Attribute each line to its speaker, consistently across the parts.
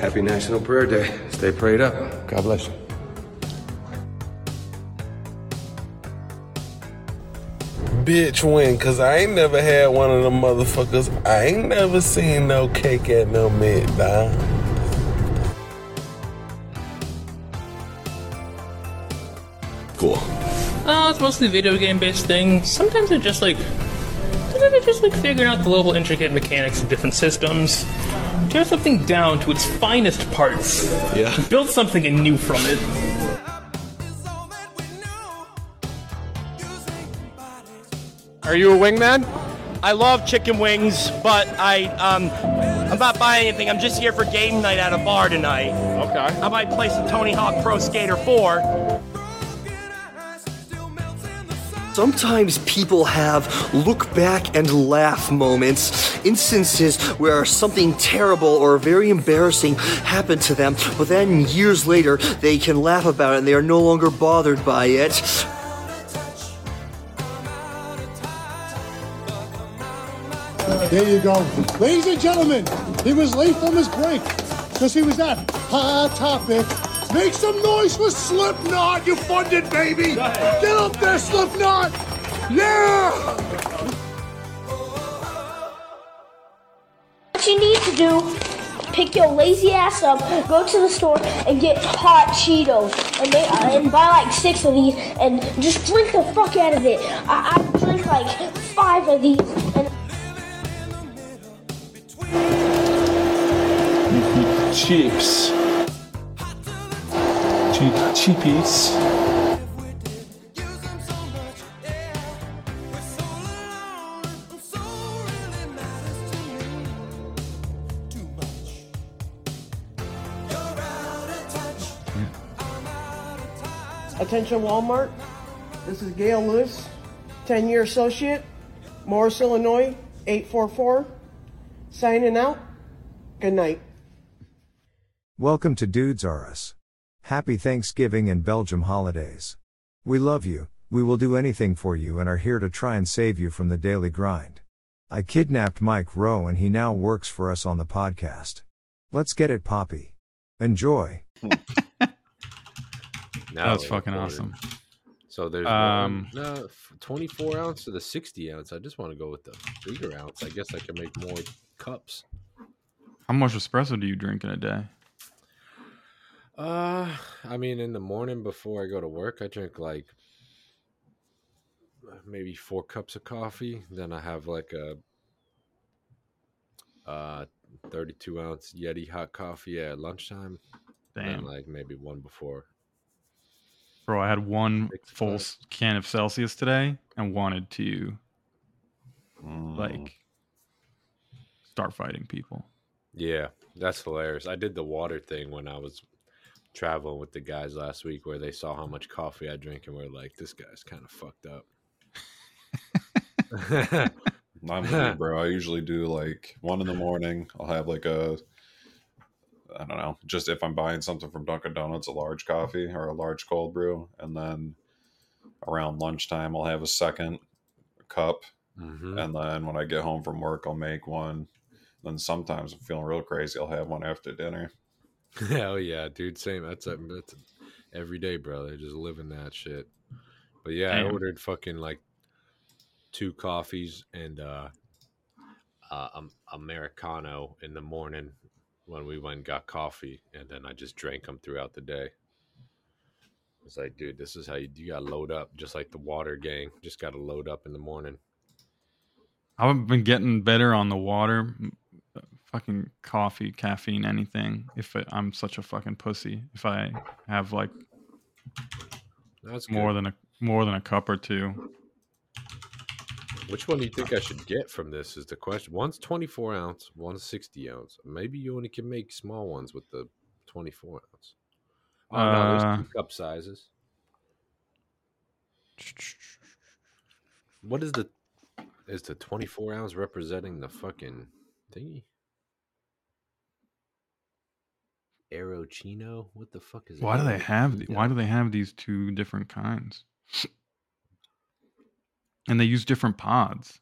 Speaker 1: Happy National Prayer Day. Stay prayed up. God bless you.
Speaker 2: Bitch win, cause I ain't never had one of them motherfuckers. I ain't never seen no cake at no mid, dog.
Speaker 1: Cool.
Speaker 3: Uh, it's mostly video game based things. Sometimes they're just like. Sometimes they're just like figuring out the little intricate mechanics of different systems. Tear something down to its finest parts.
Speaker 1: Yeah.
Speaker 3: Build something anew from it.
Speaker 4: Are you a wingman? I love chicken wings, but I um I'm not buying anything. I'm just here for game night at a bar tonight.
Speaker 5: Okay.
Speaker 4: I might play some Tony Hawk Pro Skater 4.
Speaker 6: Sometimes people have look back and laugh moments, instances where something terrible or very embarrassing happened to them, but then years later they can laugh about it and they are no longer bothered by it.
Speaker 7: There you go. Ladies and gentlemen, he was late from his break because he was at Hot Topic. Make some noise for Slipknot, you funded baby! Get up there, Slipknot! Yeah!
Speaker 8: What you need to do, pick your lazy ass up, go to the store and get hot Cheetos, and they uh, and buy like six of these, and just drink the fuck out of it. I, I drink like five of these, and
Speaker 5: Chips. Cheap, cheapies.
Speaker 9: Attention Walmart. This is Gail Lewis, 10 year associate, Morris, Illinois, 844. Signing out. Good night.
Speaker 10: Welcome to Dudes R Us. Happy Thanksgiving and Belgium holidays. We love you, we will do anything for you and are here to try and save you from the daily grind. I kidnapped Mike Rowe and he now works for us on the podcast. Let's get it poppy. Enjoy.
Speaker 11: Now
Speaker 12: That's
Speaker 11: we're
Speaker 12: fucking
Speaker 11: recording.
Speaker 12: awesome.
Speaker 11: So there's
Speaker 12: Um,
Speaker 11: one, no, 24 ounce to the 60 ounce. I just want to go with the bigger ounce. I guess I can make more cups.
Speaker 12: How much espresso do you drink in a day?
Speaker 11: Uh, I mean, in the morning before I go to work, I drink like maybe four cups of coffee. Then I have like a uh 32 ounce Yeti hot coffee at lunchtime. And
Speaker 12: Damn.
Speaker 11: like maybe one before.
Speaker 12: Bro, I had one
Speaker 11: Six
Speaker 12: full
Speaker 11: o'clock.
Speaker 12: s- can of Celsius today and wanted to
Speaker 5: Mm.
Speaker 12: like start fighting people.
Speaker 11: Yeah, that's hilarious. I did the water thing when I was traveling with the guys last week where they saw how much coffee I drink and were like, this guy's kind of fucked up.
Speaker 5: I'm with bro. I usually do like one in the morning. I'll have like a, I don't know, just if I'm buying something from Dunkin' Donuts, a large coffee or a large cold brew, and then around lunchtime I'll have a second cup,
Speaker 11: Mhm.
Speaker 5: and then when I get home from work I'll make one. Then sometimes I'm feeling real crazy. I'll have one after dinner.
Speaker 11: Hell yeah, dude. Same. That's, a, that's every day, brother. Just living that shit. But yeah, I ordered fucking like two coffees and uh, uh um, americano in the morning when we went and got coffee, and then I just drank them throughout the day. It's like, dude, this is how you you gotta load up, just like the water gang. Just gotta load up in the morning.
Speaker 12: I've been getting better on the water, fucking coffee, caffeine, anything. If I, I'm such a fucking pussy, if I have like
Speaker 11: That's
Speaker 12: more
Speaker 11: good.
Speaker 12: than a more than a cup or two,
Speaker 11: Which one do you think I should get from this? Is the question. One's twenty four ounce, one's sixty ounce. Maybe you only can make small ones with the twenty four ounce. Oh no,
Speaker 12: Uh,
Speaker 11: there's two cup sizes. What is the is the twenty four ounce representing the fucking thingy? Aeroccino? What the fuck is
Speaker 12: why do they have? the- Why do they have these two different kinds? And they use different pods.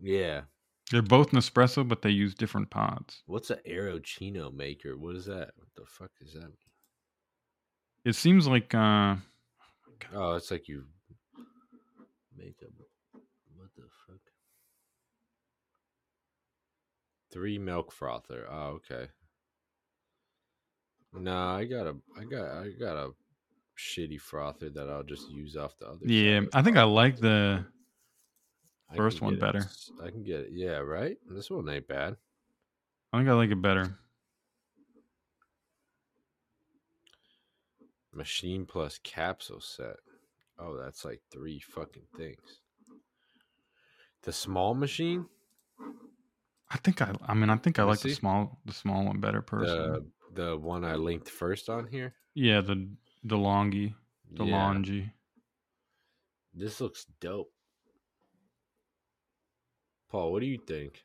Speaker 11: Yeah.
Speaker 12: They're both Nespresso, but they use different pods.
Speaker 11: What's an Aeroccino maker? What is that? What the fuck is that?
Speaker 12: It seems like uh,
Speaker 11: Oh, it's like you make a what the fuck? Three milk frother. Oh, okay. Nah, I got a, I got, I got a shitty frother that I'll just use off the other.
Speaker 12: yeah. I think I like the
Speaker 11: I
Speaker 12: first one better.
Speaker 11: it- I can get it. Yeah, right. This one ain't bad.
Speaker 12: I think I like it better.
Speaker 11: Machine plus capsule set. Oh, that's like three fucking things. The small machine,
Speaker 12: I think I. I mean, I think I
Speaker 11: Let me
Speaker 12: like the small, the small one better personally.
Speaker 11: The the one I linked first on here.
Speaker 12: yeah, the the longy, the
Speaker 11: Yeah.
Speaker 12: longy.
Speaker 11: This looks dope. Paul, what do you think?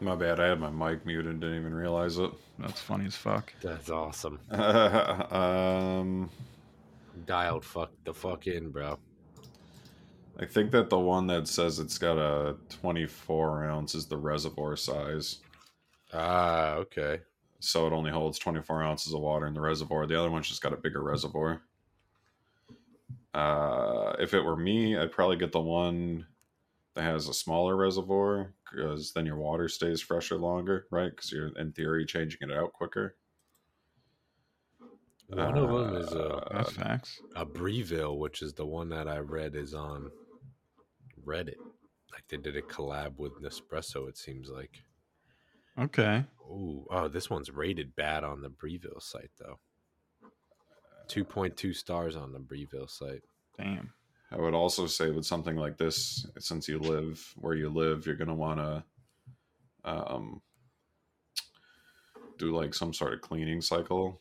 Speaker 5: My bad. I had my mic muted. And didn't even realize it.
Speaker 12: That's funny as fuck.
Speaker 11: That's awesome.
Speaker 5: um,
Speaker 11: Dialed fuck the fuck in, bro.
Speaker 5: I think that the one that says it's got a 24 ounce is the reservoir size.
Speaker 11: Ah, okay.
Speaker 5: So it only holds 24 ounces of water in the reservoir. The other one's just got a bigger reservoir. Uh, if it were me, I'd probably get the one that has a smaller reservoir because then your water stays fresher longer, right? Because you're in theory changing it out quicker.
Speaker 11: One of them is
Speaker 5: Uh,
Speaker 11: a
Speaker 12: That's
Speaker 11: a Breville, which is the one that I read is on Reddit. Like they did a collab with Nespresso. It seems like.
Speaker 12: Okay.
Speaker 11: Ooh, oh, this one's rated bad on the Breville site though. Two point two stars on the Breville site.
Speaker 12: Damn.
Speaker 5: I would also say with something like this, since you live where you live, you're gonna want to um, do like some sort of cleaning cycle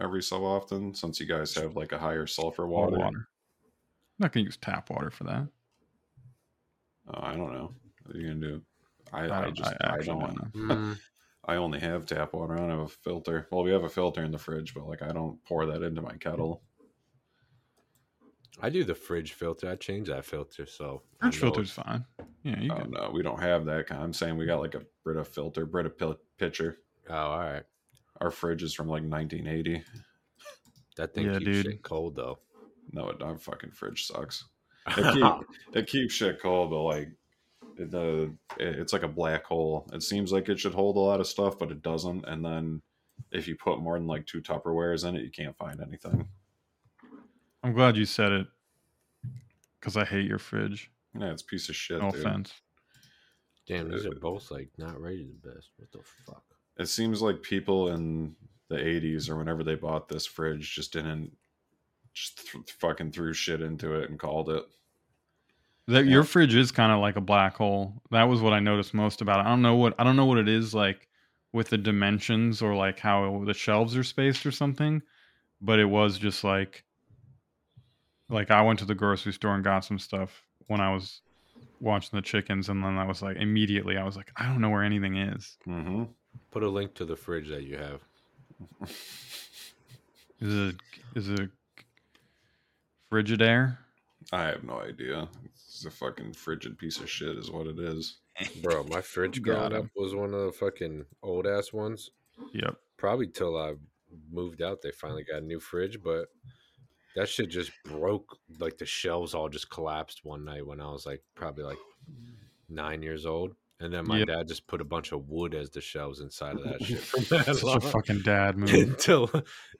Speaker 5: every so often, since you guys have like a higher sulfur water.
Speaker 12: water. I'm not gonna use tap water for that.
Speaker 5: Oh, I don't know. What are you gonna do? I,
Speaker 12: I
Speaker 5: I, just
Speaker 12: I
Speaker 5: I,
Speaker 12: actually
Speaker 5: don't.
Speaker 12: don't know.
Speaker 11: Mm,
Speaker 5: I only have tap water. I don't have a filter. Well, we have a filter in the fridge, but like I don't pour that into my kettle.
Speaker 11: I do the fridge filter. I change that filter, so
Speaker 12: Fridge
Speaker 11: know
Speaker 12: filter's
Speaker 11: it's-
Speaker 12: fine. Yeah, you
Speaker 5: Oh
Speaker 12: can.
Speaker 5: no, we don't have that kind. I'm saying we got like a Brita filter, Brita pil- pitcher.
Speaker 11: Oh, all right.
Speaker 5: Our fridge is from like 1980.
Speaker 11: That thing
Speaker 12: Yeah,
Speaker 11: keeps
Speaker 12: dude.
Speaker 11: shit cold though.
Speaker 5: No, it, our fucking fridge sucks. It, keep, it keeps shit cold, but like the it's like a black hole. It seems like it should hold a lot of stuff, but it doesn't. And then if you put more than like two Tupperwares in it, you can't find anything.
Speaker 12: I'm glad you said it. Because I hate your fridge.
Speaker 5: Yeah, it's a piece of shit.
Speaker 12: No
Speaker 5: dude.
Speaker 12: offense.
Speaker 11: Damn, these are uh, both like not rated the best. What the fuck?
Speaker 5: It seems like people in the 80s or whenever they bought this fridge just didn't just th- fucking threw shit into it and called it.
Speaker 12: That your fridge is kind of like a black hole. That was what I noticed most about it. I don't know what I don't know what it is like with the dimensions or like how the shelves are spaced or something, but it was just like like I went to the grocery store and got some stuff when I was watching the chickens and then I was like immediately I was like I don't know where anything is.
Speaker 5: Mm-hmm.
Speaker 11: Put a link to the fridge that you have.
Speaker 12: Is it is it Frigidaire?
Speaker 5: I have no idea. It's a fucking frigid piece of shit, is what it is.
Speaker 11: Bro, my fridge
Speaker 12: Got
Speaker 11: growing
Speaker 12: him.
Speaker 11: up was one of the fucking old ass ones.
Speaker 12: Yep.
Speaker 11: Probably till I moved out, they finally got a new fridge, but that shit just broke. Like the shelves all just collapsed one night when I was like probably like nine years old. And then my
Speaker 12: Yep.
Speaker 11: dad just put a bunch of wood as the shelves inside of that shit. from that
Speaker 12: Such a fucking dad move.
Speaker 11: until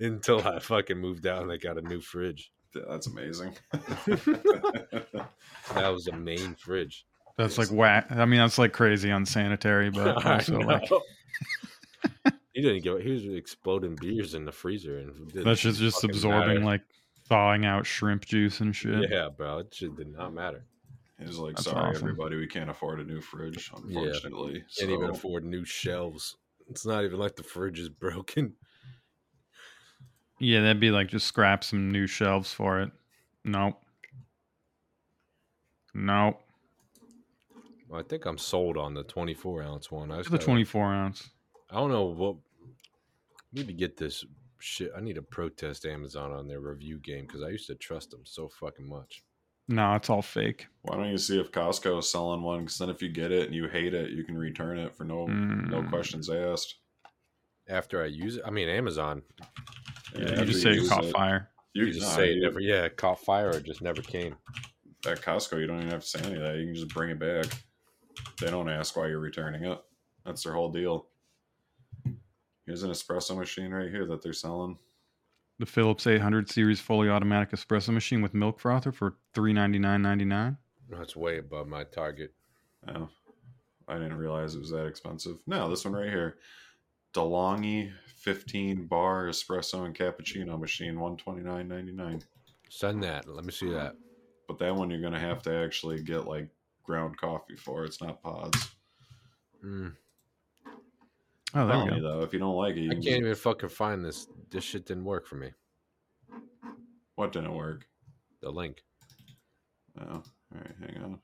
Speaker 11: until I fucking moved out and I got a new fridge.
Speaker 5: That's amazing.
Speaker 11: That was the main fridge.
Speaker 12: That's like whack. I mean, that's like crazy unsanitary, but also like
Speaker 11: he didn't give. He was exploding beers in the freezer, and
Speaker 12: that's just just absorbing
Speaker 11: matter.
Speaker 12: like thawing out shrimp juice and shit.
Speaker 11: Yeah, bro, it shit did not matter.
Speaker 5: He's like,
Speaker 12: That's
Speaker 5: sorry,
Speaker 12: awesome.
Speaker 5: everybody, we can't afford a new fridge, unfortunately.
Speaker 11: Can't even afford new shelves. It's not even like the fridge is broken.
Speaker 12: Yeah, that'd be like just scrap some new shelves for it. Nope. Nope.
Speaker 11: Well, I think I'm sold on the 24 ounce one. I
Speaker 12: Look
Speaker 11: just
Speaker 12: the
Speaker 11: gotta-
Speaker 12: 24 ounce.
Speaker 11: I don't know what. Need to get this shit. I need to protest Amazon on their review game because I used to trust them so fucking much.
Speaker 12: No, it's all fake.
Speaker 5: Why don't you see if Costco is selling one? Because then if you get it and you hate it, you can return it for no no
Speaker 12: Mm.
Speaker 5: questions asked.
Speaker 11: After I use it, I mean Amazon.
Speaker 5: Yeah,
Speaker 12: You just say it
Speaker 5: use
Speaker 12: caught fire.
Speaker 5: You,
Speaker 11: You just
Speaker 5: nah,
Speaker 11: say it never. Yeah, it caught fire or just never came.
Speaker 5: at Costco, you don't even have to say any of that. You can just bring it back. They don't ask why you're returning it. That's their whole deal. Here's an espresso machine right here that they're selling.
Speaker 12: The Philips 800 series fully automatic espresso machine with milk frother for three ninety nine ninety nine.
Speaker 11: That's way above my target.
Speaker 5: Oh, I didn't realize it was that expensive. No, this one right here, DeLonghi 15 bar espresso and cappuccino machine, 129.99.
Speaker 11: Send that. Let me see that.
Speaker 5: But that one you're gonna have to actually get like ground coffee for. It's not pods.
Speaker 11: Mm.
Speaker 12: Oh, there we go.
Speaker 5: though, if you don't like it, you
Speaker 11: I
Speaker 5: can
Speaker 11: can't
Speaker 5: just-
Speaker 11: even fucking find this. This shit didn't work for me.
Speaker 5: What didn't work?
Speaker 11: The link.
Speaker 5: Oh, all right, hang on.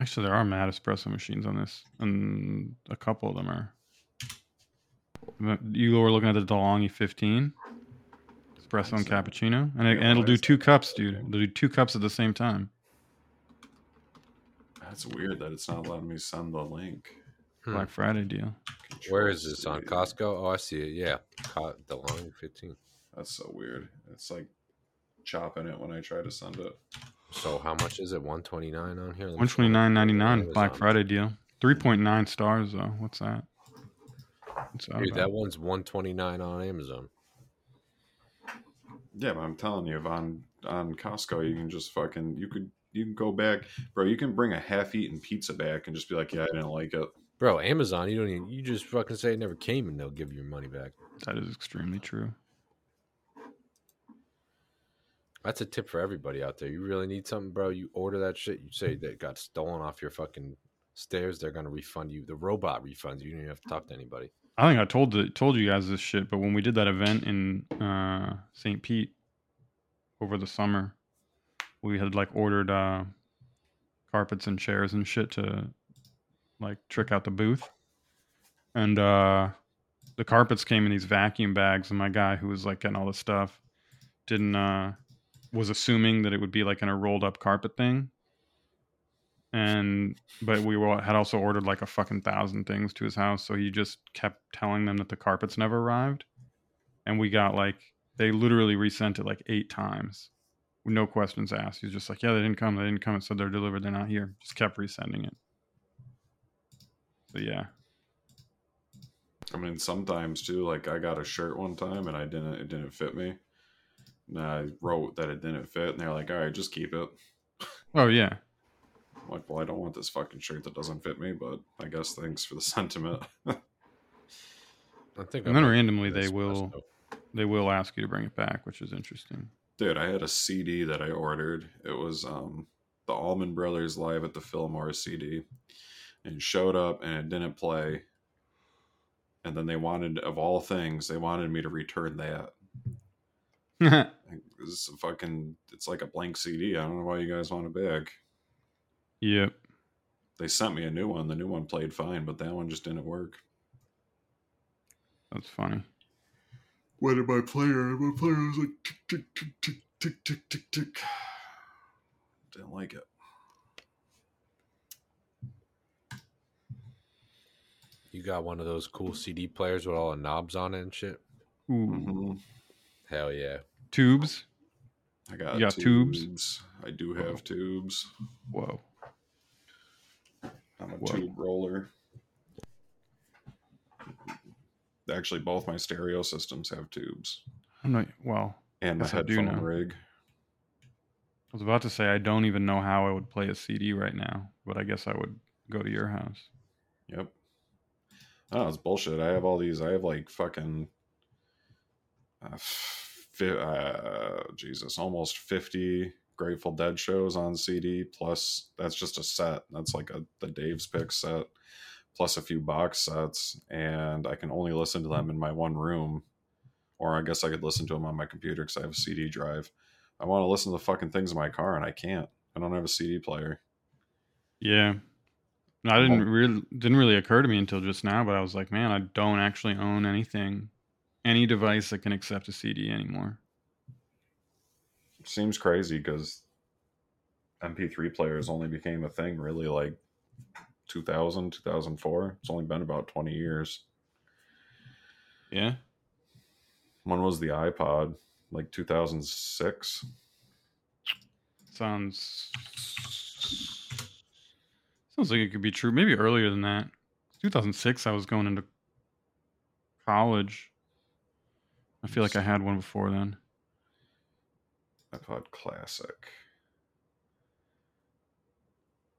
Speaker 12: Actually, there are mad espresso machines on this, and a couple of them are. You were looking at the DeLonghi 15 espresso and cappuccino, and, it, and it'll do two cups, dude. It'll do two cups at the same time.
Speaker 5: That's weird that it's not letting me send the link.
Speaker 11: Hmm.
Speaker 12: Black Friday deal.
Speaker 11: Where is this on Costco? Oh, I see it. Yeah, Co- the line fifteen.
Speaker 5: That's so weird. It's like chopping it when I try to send it.
Speaker 11: So how much is it? One twenty nine on here. Let me
Speaker 12: One
Speaker 11: see.
Speaker 12: twenty nine ninety nine Black Friday deal. Three point nine stars though. What's that? What's that
Speaker 11: Dude, that one's one twenty nine on Amazon.
Speaker 5: Yeah, but I'm telling you, if on on Costco, you can just fucking you could you can go back, bro. You can bring a half-eaten pizza back and just be like, yeah, I didn't like it.
Speaker 11: Bro, Amazon, you don't even you just fucking say it never came and they'll give you your money back.
Speaker 12: That is extremely true.
Speaker 11: That's a tip for everybody out there. You really need something, bro. You order that shit. You say that got stolen off your fucking stairs. They're gonna refund you. The robot refunds you. You don't even have to talk to anybody.
Speaker 12: I think I told the, told you guys this shit, but when we did that event in uh, St. Pete over the summer, we had like ordered uh, carpets and chairs and shit to like trick out the booth, and uh, the carpets came in these vacuum bags, and my guy who was like getting all the stuff didn't uh, was assuming that it would be like in a rolled up carpet thing. And but we were, had also ordered like a fucking thousand things to his house, so he just kept telling them that the carpets never arrived, and we got like they literally resent it like eight times, with no questions asked. He's just like, yeah, they didn't come, they didn't come. It said they're delivered, they're not here. Just kept resending it. So yeah,
Speaker 5: I mean, sometimes too. Like I got a shirt one time and I didn't. It didn't fit me. And I wrote that it didn't fit, and they're like, "All right, just keep it."
Speaker 12: oh yeah,
Speaker 5: like, well, I don't want this fucking shirt that doesn't fit me, but I guess thanks for the sentiment.
Speaker 11: I think.
Speaker 12: and then randomly they will they will ask you to bring it back, which is interesting.
Speaker 5: Dude, I had a CD that I ordered. It was um the Allman Brothers live at the Fillmore CD, and showed up and it didn't play. And then they wanted, of all things, they wanted me to return that. This is a fucking. It's like a blank CD. I don't know why you guys want it back.
Speaker 12: Yep.
Speaker 5: They sent me a new one. The new one played fine, but that one just didn't work.
Speaker 12: That's funny.
Speaker 5: What did my player? My player was like tick tick tick tick tick tick tick tick. Didn't like it.
Speaker 11: You got one of those cool CD players with all the knobs on it and shit.
Speaker 12: Ooh,
Speaker 5: Mhm.
Speaker 11: Hell yeah.
Speaker 12: tubes.
Speaker 5: I got,
Speaker 12: You got tubes?
Speaker 5: I do have tubes.
Speaker 12: Whoa.
Speaker 5: I'm a tube roller. Actually, both my stereo systems have tubes,
Speaker 12: I'm not. Well,
Speaker 5: and my
Speaker 12: Yes, I do
Speaker 5: headphone
Speaker 12: know.
Speaker 5: rig.
Speaker 12: I was about to say I don't even know how I would play a CD right now, but I guess I would go to your house.
Speaker 5: Yep. Oh, it's bullshit. I have all these. I have like fucking. Uh, fi- uh, Jesus, almost fifty Grateful Dead shows on CD. Plus, that's just a set. That's like a the Dave's Pick set, plus a few box sets, and I can only listen to them in my one room. Or I guess I could listen to them on my computer because I have a CD drive. I want to listen to the fucking things in my car, and I can't. I don't have a CD player.
Speaker 12: Yeah. No, I didn't really didn't really occur to me until just now, but I was like, man, I don't actually own anything any device that can accept a CD anymore.
Speaker 5: Seems crazy because MP3 players only became a thing really like 2000, 2004. It's only been about 20 years.
Speaker 12: Yeah.
Speaker 5: When was the iPod? Like 2006?
Speaker 12: Sounds sounds like it could be true. Maybe earlier than that. 2006. I was going into college. I feel like I had one before then.
Speaker 5: iPod Classic.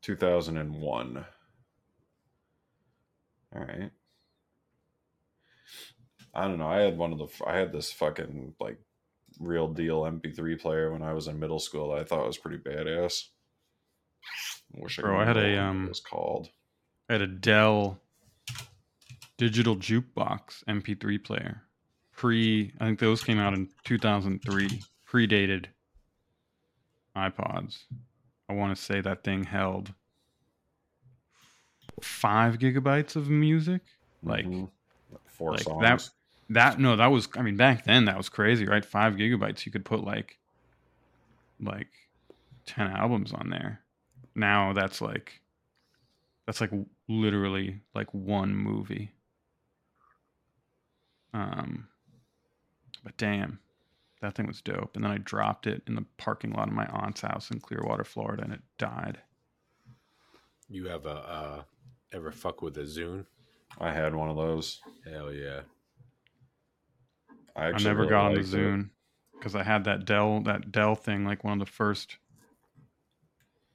Speaker 5: 2001. All right. I don't know. I had one of the. I had this fucking like real deal MP3 player when I was in middle school that I thought was pretty badass. Wish I
Speaker 12: Bro,
Speaker 5: could
Speaker 12: I had a um
Speaker 5: it was called.
Speaker 12: I had a Dell digital jukebox MP3 player. Pre I think those came out in 2003. Predated iPods. I want to say that thing held 5 gigabytes of music. Like
Speaker 5: Mhm. Four
Speaker 12: like
Speaker 5: songs.
Speaker 12: that that no, that was I mean back then that was crazy, right? 5 gigabytes you could put like like 10 albums on there. Now that's like that's like literally like one movie. Um but damn, that thing was dope. And then I dropped it in the parking lot of my aunt's house in Clearwater, Florida, and it died.
Speaker 11: You have a uh, ever fuck with a Zune?
Speaker 5: I had one of those.
Speaker 11: Hell yeah.
Speaker 5: I,
Speaker 12: I never
Speaker 5: really
Speaker 12: got on the. Zune because I had that Dell that Dell thing, like one of the first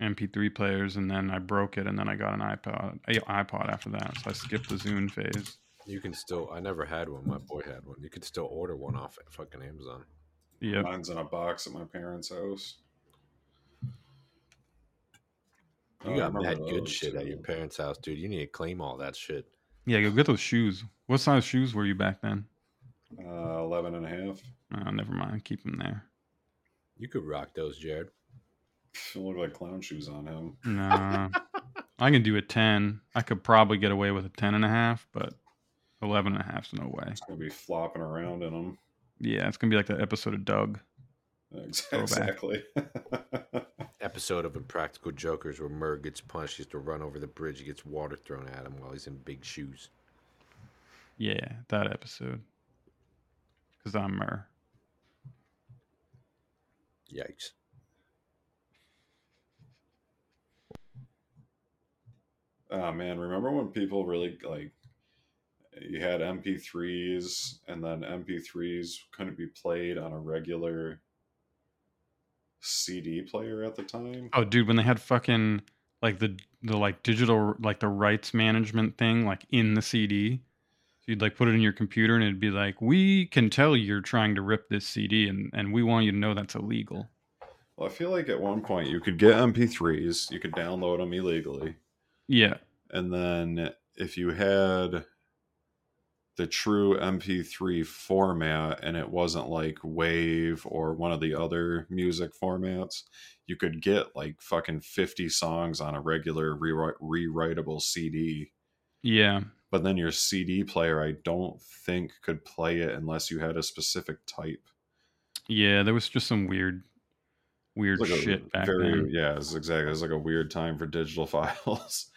Speaker 12: MP3 players, and then I broke it, and then I got an iPod, a iPod after that. So I skipped the Zune phase.
Speaker 11: You can still. I never had one. My boy had one. You could still order one off fucking Amazon.
Speaker 12: Yep.
Speaker 5: Mine's in a box at my parents' house.
Speaker 11: You
Speaker 5: Oh,
Speaker 11: got
Speaker 5: remember
Speaker 11: mad good
Speaker 5: those,
Speaker 11: shit at your parents' house, dude. You need to claim all that shit.
Speaker 12: Yeah, go get those shoes. What size shoes were you back then?
Speaker 5: Uh, 11 and a half.
Speaker 12: Oh, never mind. Keep them there.
Speaker 11: You could rock those, Jared.
Speaker 5: They look like clown shoes on him.
Speaker 12: Nah, I can do a ten. I could probably get away with a ten and a half, but eleven and a half's no way.
Speaker 5: It's gonna be flopping around in them.
Speaker 12: Yeah, it's gonna be like that episode of Doug.
Speaker 5: Exactly.
Speaker 11: Episode of Impractical Jokers where Murr gets punched. He has to run over the bridge. He gets water thrown at him while he's in big shoes.
Speaker 12: Yeah, that episode. Because I'm Murr.
Speaker 11: Yikes.
Speaker 5: oh man, remember when people really like you had MP3s and then MP3s couldn't be played on a regular CD player at the time?
Speaker 12: Oh, dude, when they had fucking like the the like digital like the rights management thing like in the CD, so you'd like put it in your computer and it'd be like, we can tell you're trying to rip this CD and and we want you to know that's illegal.
Speaker 5: Well, I feel like at one point you could get MP3s, you could download them illegally.
Speaker 12: Yeah,
Speaker 5: And then if you had the true MP3 format and it wasn't like Wave or one of the other music formats, you could get like fucking 50 songs on a regular rewrite- rewritable CD.
Speaker 12: yeah,
Speaker 5: But then your CD player, I don't think could play it unless you had a specific type.
Speaker 12: yeah. There was just some weird, weird
Speaker 5: like
Speaker 12: shit back
Speaker 5: very,
Speaker 12: then.
Speaker 5: Yeah, it's exactly. It's like a weird time for digital files.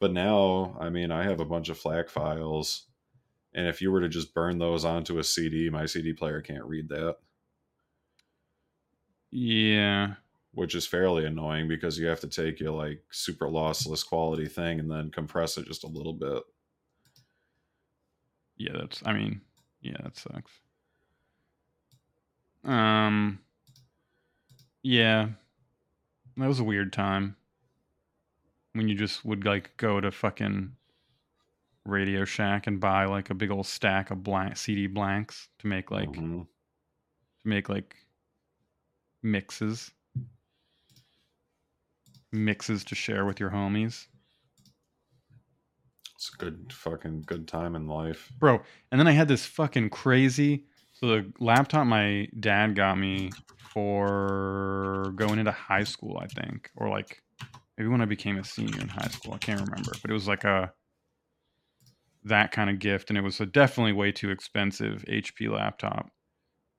Speaker 5: but now, I mean, I have a bunch of FLAC files, and if you were to just burn those onto a CD, my CD player can't read that,
Speaker 12: Yeah,
Speaker 5: which is fairly annoying because you have to take your like super lossless quality thing and then compress it just a little bit.
Speaker 12: yeah. That's. I mean, yeah, that sucks. Um. Yeah, that was a weird time when you just would like go to fucking Radio Shack and buy like a big old stack of blank CD blanks to make like
Speaker 5: Mhm.
Speaker 12: to make like mixes mixes to share with your homies.
Speaker 5: It's a good fucking good time in life.
Speaker 12: Bro, and then I had this fucking crazy so the laptop my dad got me for going into high school, I think, or like maybe when I became a senior in high school, I can't remember, but it was like a that kind of gift, and it was a definitely way too expensive HP laptop.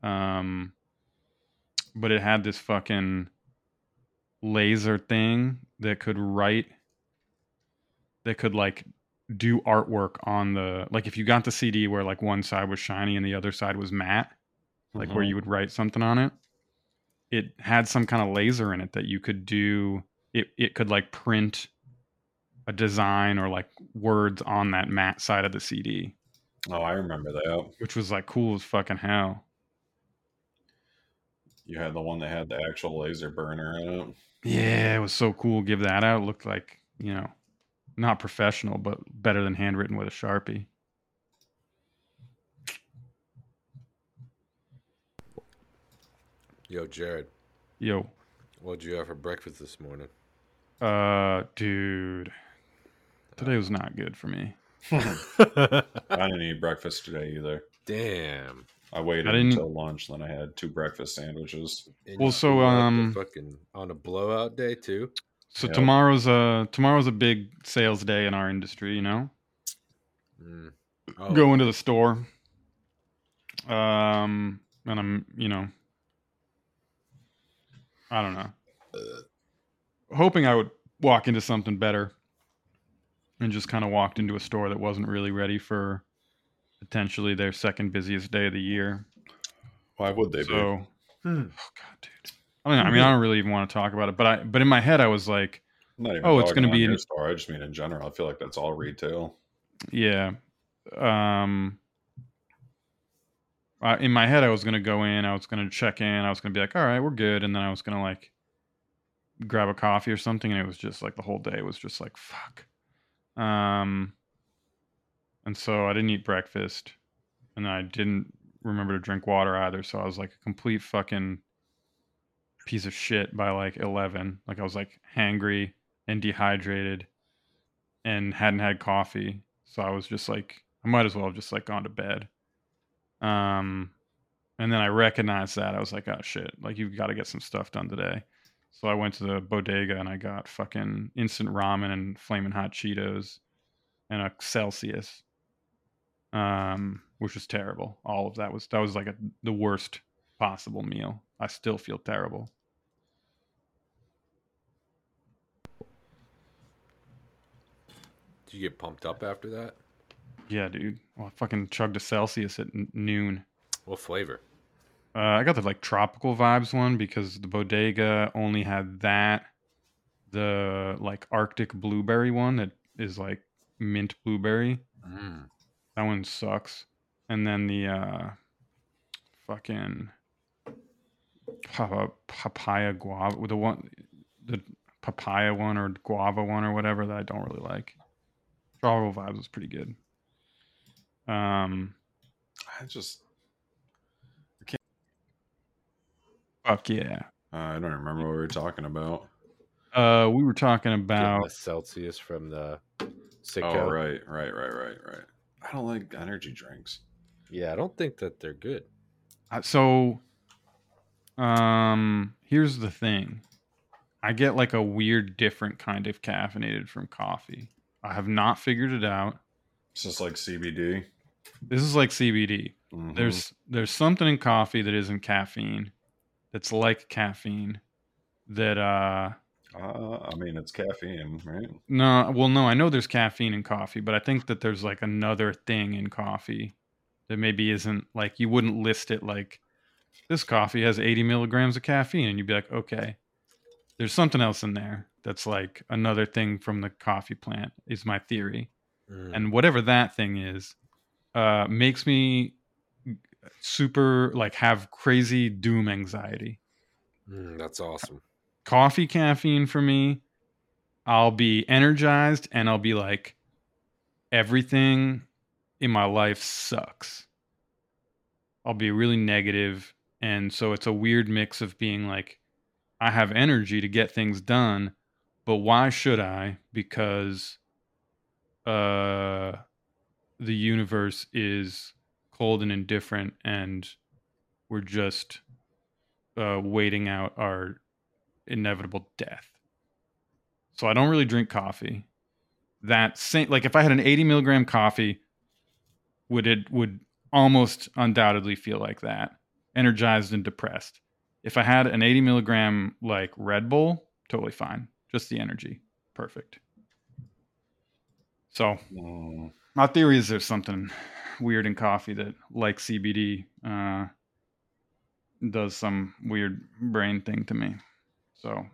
Speaker 12: Um, but it had this fucking laser thing that could write, that could like do artwork on the like if you got the CD where like one side was shiny and the other side was matte, like where
Speaker 5: Mhm.
Speaker 12: you would write something on it. It had some kind of laser in it that you could do. It it could like print a design or like words on that matte side of the CD,
Speaker 5: Oh, I remember that.
Speaker 12: which was like cool as fucking hell.
Speaker 5: You had the one that had the actual laser burner in it.
Speaker 12: Yeah, it was so cool. Give that out. It looked like you know, not professional, but better than handwritten with a sharpie.
Speaker 11: Yo, Jared,
Speaker 12: Yo,
Speaker 11: what'd you have for breakfast this morning?
Speaker 12: uh, dude, today was not good for me.
Speaker 5: I didn't eat breakfast today either.
Speaker 11: Damn.
Speaker 5: I waited
Speaker 12: I didn't-
Speaker 5: until lunch, then I had two breakfast sandwiches.
Speaker 11: And
Speaker 12: Well, so,
Speaker 11: were up to
Speaker 12: um,
Speaker 11: fucking on a blowout day too.
Speaker 12: So
Speaker 5: Yep.
Speaker 12: tomorrow's a tomorrow's a big sales day in our industry. You know,
Speaker 11: Mm. Oh,
Speaker 12: go into the store. Um, and I'm, you know, I don't know, hoping I would walk into something better, and just kind of walked into a store that wasn't really ready for potentially their second busiest day of the year.
Speaker 5: Why would they
Speaker 12: So,
Speaker 5: be?
Speaker 12: oh god, dude. I mean, I mean, I don't really even want to talk about it, but I, but in my head, I was like,
Speaker 5: not even
Speaker 12: oh, it's going to be
Speaker 5: in
Speaker 12: an
Speaker 5: store. I just mean in general. I feel like that's all retail.
Speaker 12: Yeah. Um uh, in my head I was going to go in, I was going to check in, I was going to be like, "All right, we're good." And then I was going to like grab a coffee or something and it was just like the whole day was just like, "Fuck." Um and so I didn't eat breakfast and I didn't remember to drink water either, so I was like a complete fucking piece of shit by like 11. Like I was like hangry and dehydrated and hadn't had coffee. So I was just like, I might as well have just like gone to bed. Um, and then I recognized that I was like, oh shit, like you've got to get some stuff done today. So I went to the bodega and I got fucking instant ramen and flaming hot Cheetos and a Celsius, um, which was terrible. All of that was that was like a, the worst possible meal. I still feel terrible.
Speaker 11: Did you get pumped up after that?
Speaker 12: Yeah, dude. Well, I fucking chugged a Celsius at n- noon.
Speaker 11: What flavor?
Speaker 12: Uh, I got the like tropical vibes one because the bodega only had that. The like Arctic blueberry one that is like mint blueberry.
Speaker 11: Mm.
Speaker 12: That one sucks. And then the uh, fucking papa, papaya guava, the one, the papaya one or guava one or whatever that I don't really like. Tropical vibes was pretty good. Um,
Speaker 5: I just
Speaker 12: fuck yeah.
Speaker 5: uh, I don't remember what we were talking about.
Speaker 12: Uh, we were talking about
Speaker 11: the Celsius from the
Speaker 5: Oh, right, right, right, right, right. I don't like energy drinks.
Speaker 11: Yeah, I don't think that they're good.
Speaker 12: Uh, so um here's the thing i get like a weird different kind of caffeinated from coffee i have not figured it out
Speaker 5: It's just like CBD.
Speaker 12: this is like cbd
Speaker 5: Mhm.
Speaker 12: there's there's something in coffee that isn't caffeine that's like caffeine that uh
Speaker 5: Uh, I mean, it's caffeine, right?
Speaker 12: no well no i know there's caffeine in coffee but i think that there's like another thing in coffee that maybe isn't like you wouldn't list it like this coffee has 80 milligrams of caffeine and you'd be like okay there's something else in there that's like another thing from the coffee plant is my theory
Speaker 11: Mm.
Speaker 12: and whatever that thing is uh makes me super like have crazy doom anxiety.
Speaker 11: Mm, that's awesome.
Speaker 12: coffee caffeine for me i'll be energized and i'll be like everything in my life sucks. I'll be really negative. And so it's a weird mix of being like i have energy to get things done but why should i? Because uh the universe is cold and indifferent and we're just uh waiting out our inevitable death so i don't really drink coffee that same like if i had an 80 milligram coffee would it would almost undoubtedly feel like that, energized and depressed. If I had an 80 milligram like Red Bull, totally fine. Just the energy, perfect. So
Speaker 5: Mm,
Speaker 12: my theory is there's something weird in coffee that, like CBD, uh, does some weird brain thing to me. So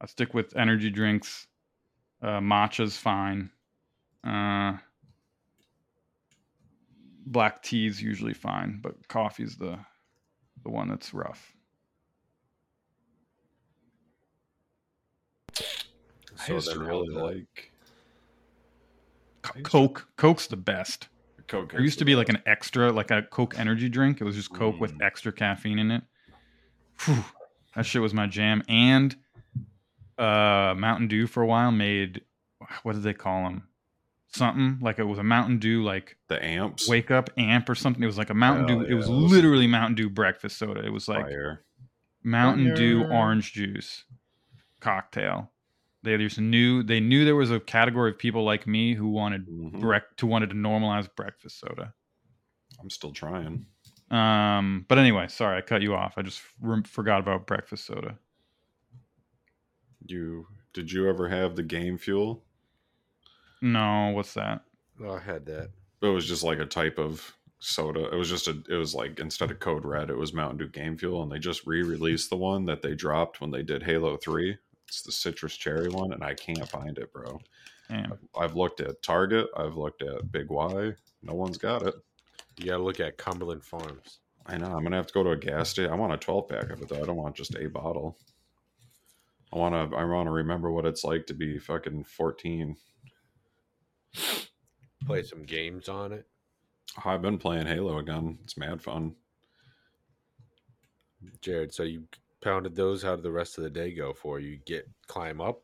Speaker 12: I stick with energy drinks. Uh, matcha's fine. Uh, black tea's usually fine, but coffee's the the one that's rough.
Speaker 5: I used to really like
Speaker 12: Coke, Coke's the best.
Speaker 5: Coke.
Speaker 12: There used to be like an extra, like a Coke energy drink. It was just Coke with extra caffeine in it. Phew, that shit was my jam. And uh, Mountain Dew for a while made what did they call them? Something like it was a Mountain Dew like
Speaker 5: the amps.
Speaker 12: wake up amp or something. It was like a Mountain
Speaker 5: Hell
Speaker 12: Dew. It was literally Mountain Dew breakfast soda. It was like
Speaker 5: Fire.
Speaker 12: Mountain Dew orange juice cocktail. They just knew they knew there was a category of people like me who wanted
Speaker 5: Mhm.
Speaker 12: brec- to wanted to normalize breakfast soda.
Speaker 5: I'm still trying.
Speaker 12: Um, but anyway, sorry I cut you off. I just rem- forgot about breakfast soda.
Speaker 5: You did you ever have the game fuel?
Speaker 12: No, what's that?
Speaker 11: Oh, I had that.
Speaker 5: It was just like a type of soda. It was just a. It was like instead of Code Red, it was Mountain Dew Game Fuel, and they just re-released the one that they dropped when they did Halo Three. It's the citrus cherry one, and I can't find it, bro.
Speaker 12: Damn.
Speaker 5: I've, I've looked at Target. I've looked at Big Y. No one's got it.
Speaker 11: You gotta look at Cumberland Farms.
Speaker 5: I know. I'm gonna have to go to a gas station. I want a 12 pack of it though. I don't want just a bottle. I want to. I want to remember what it's like to be fucking 14.
Speaker 11: Play some games on it.
Speaker 5: I've been playing Halo again. It's mad fun.
Speaker 11: Jared, so you pounded those. How did the rest of the day go for you? Get climb up?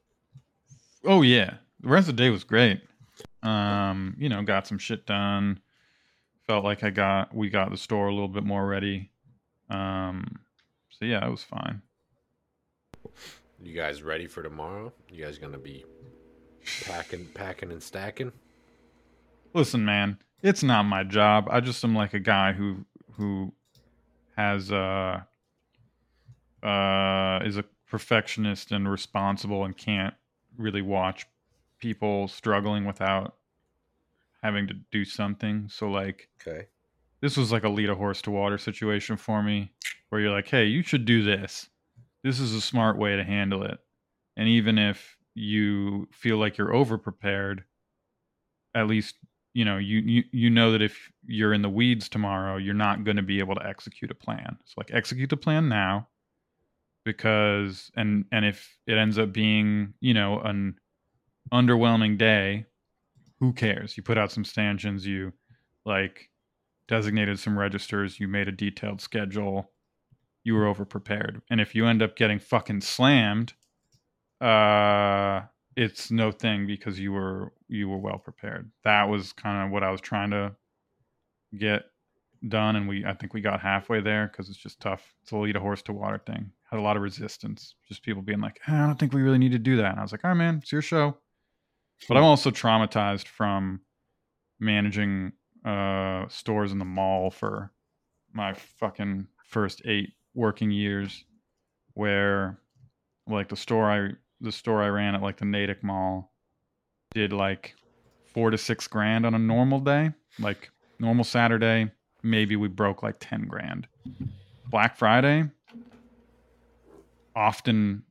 Speaker 12: Oh yeah, the rest of the day was great. Um, you know, got some shit done. Felt like I got we got the store a little bit more ready. Um, so yeah, it was fine.
Speaker 11: You guys ready for tomorrow? You guys gonna be packing, packing, and stacking?
Speaker 12: Listen, man, it's not my job. I just am like a guy who who has uh uh is a perfectionist and responsible and can't really watch people struggling without having to do something. So like
Speaker 11: Okay.
Speaker 12: this was like a lead a horse to water situation for me where you're like, hey, you should do this. This is a smart way to handle it. And even if you feel like you're over prepared, at least you know you, you you know that if you're in the weeds tomorrow, you're not going to be able to execute a plan. So like execute the plan now because and and if it ends up being you know an underwhelming day who cares? You put out some stanchions you like designated some registers you made a detailed schedule you were over prepared and if you end up getting fucking slammed uh it's no thing because you were you were well prepared. That was kind of what i was trying to get done and we i think we got halfway there because it's just tough. It's a lead a horse to water thing had a lot of resistance just people being like "Eh, i don't think we really need to do that. And i was like all right man it's your show. But i'm also traumatized from managing uh stores in the mall for my fucking first eight working years where like the store i the store i ran at like the natick mall did like four to six grand on a normal day like normal saturday maybe we broke like 10 grand. Black friday often